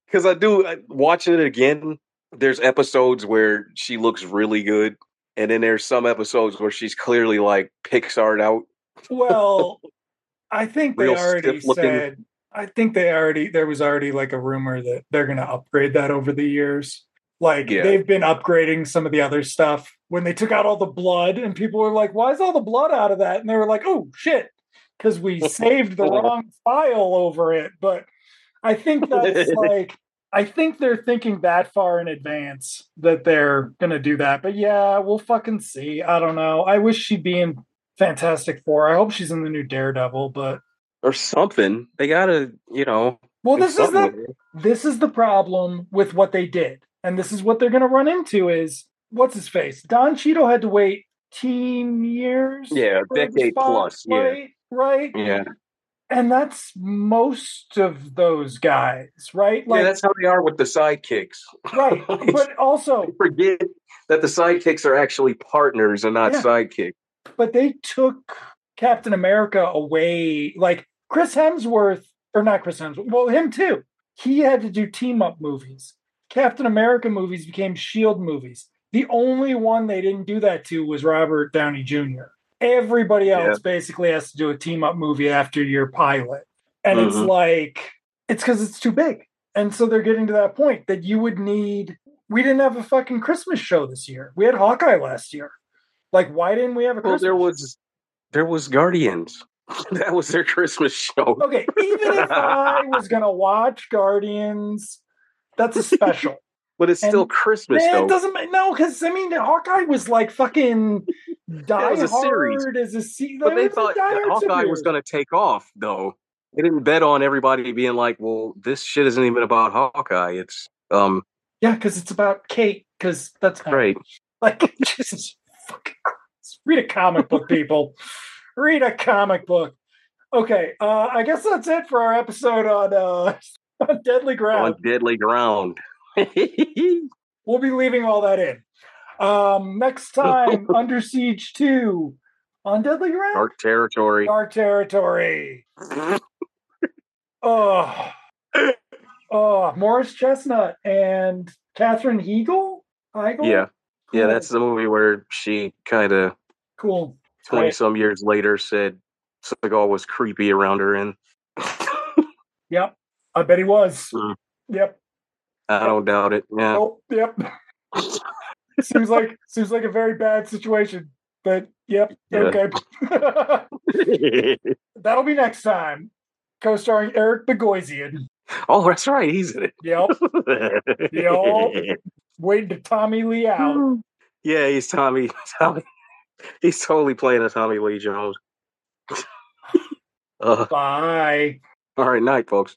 A: Because I do watching it again there's episodes where she looks really good, and then there's some episodes where she's clearly like Pixar out.
B: Well, I think they already said. I think they already there was already like a rumor that they're going to upgrade that over the years. Like yeah. they've been upgrading some of the other stuff when they took out all the blood, and people were like, "Why is all the blood out of that?" And they were like, "Oh shit." Because we saved the wrong file over it, but I think that's like I think they're thinking that far in advance that they're gonna do that. But yeah, we'll fucking see. I don't know. I wish she'd be in Fantastic Four. I hope she's in the new Daredevil, but
A: or something. They gotta, you know.
B: Well, this is the this is the problem with what they did, and this is what they're gonna run into. Is what's his face? Don Cheadle had to wait teen years.
A: Yeah, decade plus.
B: Yeah. Right.
A: Yeah
B: and that's most of those guys, right?
A: Like, yeah, that's how they are with the sidekicks,
B: right? but also
A: forget that the sidekicks are actually partners and not yeah. sidekicks.
B: But they took Captain America away, like Chris Hemsworth, or not Chris Hemsworth. Well, him too. He had to do team up movies. Captain America movies became Shield movies. The only one they didn't do that to was Robert Downey Jr. Everybody else yeah. basically has to do a team up movie after your pilot. And mm-hmm. it's like, it's because it's too big. And so they're getting to that point that you would need. We didn't have a fucking Christmas show this year. We had Hawkeye last year. Like, why didn't we have a
A: well,
B: Christmas
A: there was there was Guardians. that was their Christmas show.
B: Okay, even if I was gonna watch Guardians, that's a special.
A: But it's and, still Christmas. Man, though.
B: it doesn't no, because I mean, Hawkeye was like fucking die yeah, hard as a series.
A: But they thought Hawkeye was going to take off, though. They didn't bet on everybody being like, "Well, this shit isn't even about Hawkeye. It's um,
B: yeah, because it's about Kate. Because that's
A: great.
B: Like, Jesus fucking Christ. read a comic book, people. read a comic book. Okay, uh, I guess that's it for our episode on uh, on Deadly Ground.
A: On Deadly Ground.
B: we'll be leaving all that in. Um, next time, Under Siege 2 on Deadly Ground.
A: Dark Territory.
B: Dark Territory. oh. Oh, Morris Chestnut and Katherine Heigl?
A: Heigl? Yeah. Cool. Yeah, that's the movie where she kind of
B: cool
A: 20 right. some years later said Seagal was creepy around her and
B: Yep. I bet he was. Mm. Yep.
A: I don't doubt it. Yeah.
B: Oh, yep. seems like seems like a very bad situation. But yep, yeah. okay. That'll be next time. Co-starring Eric Bogosian.
A: Oh, that's right. He's in it.
B: Yep. yep. Waiting to Tommy Lee out.
A: Yeah, he's Tommy. Tommy. He's totally playing a Tommy Lee Jones.
B: uh, Bye.
A: All right, night, folks.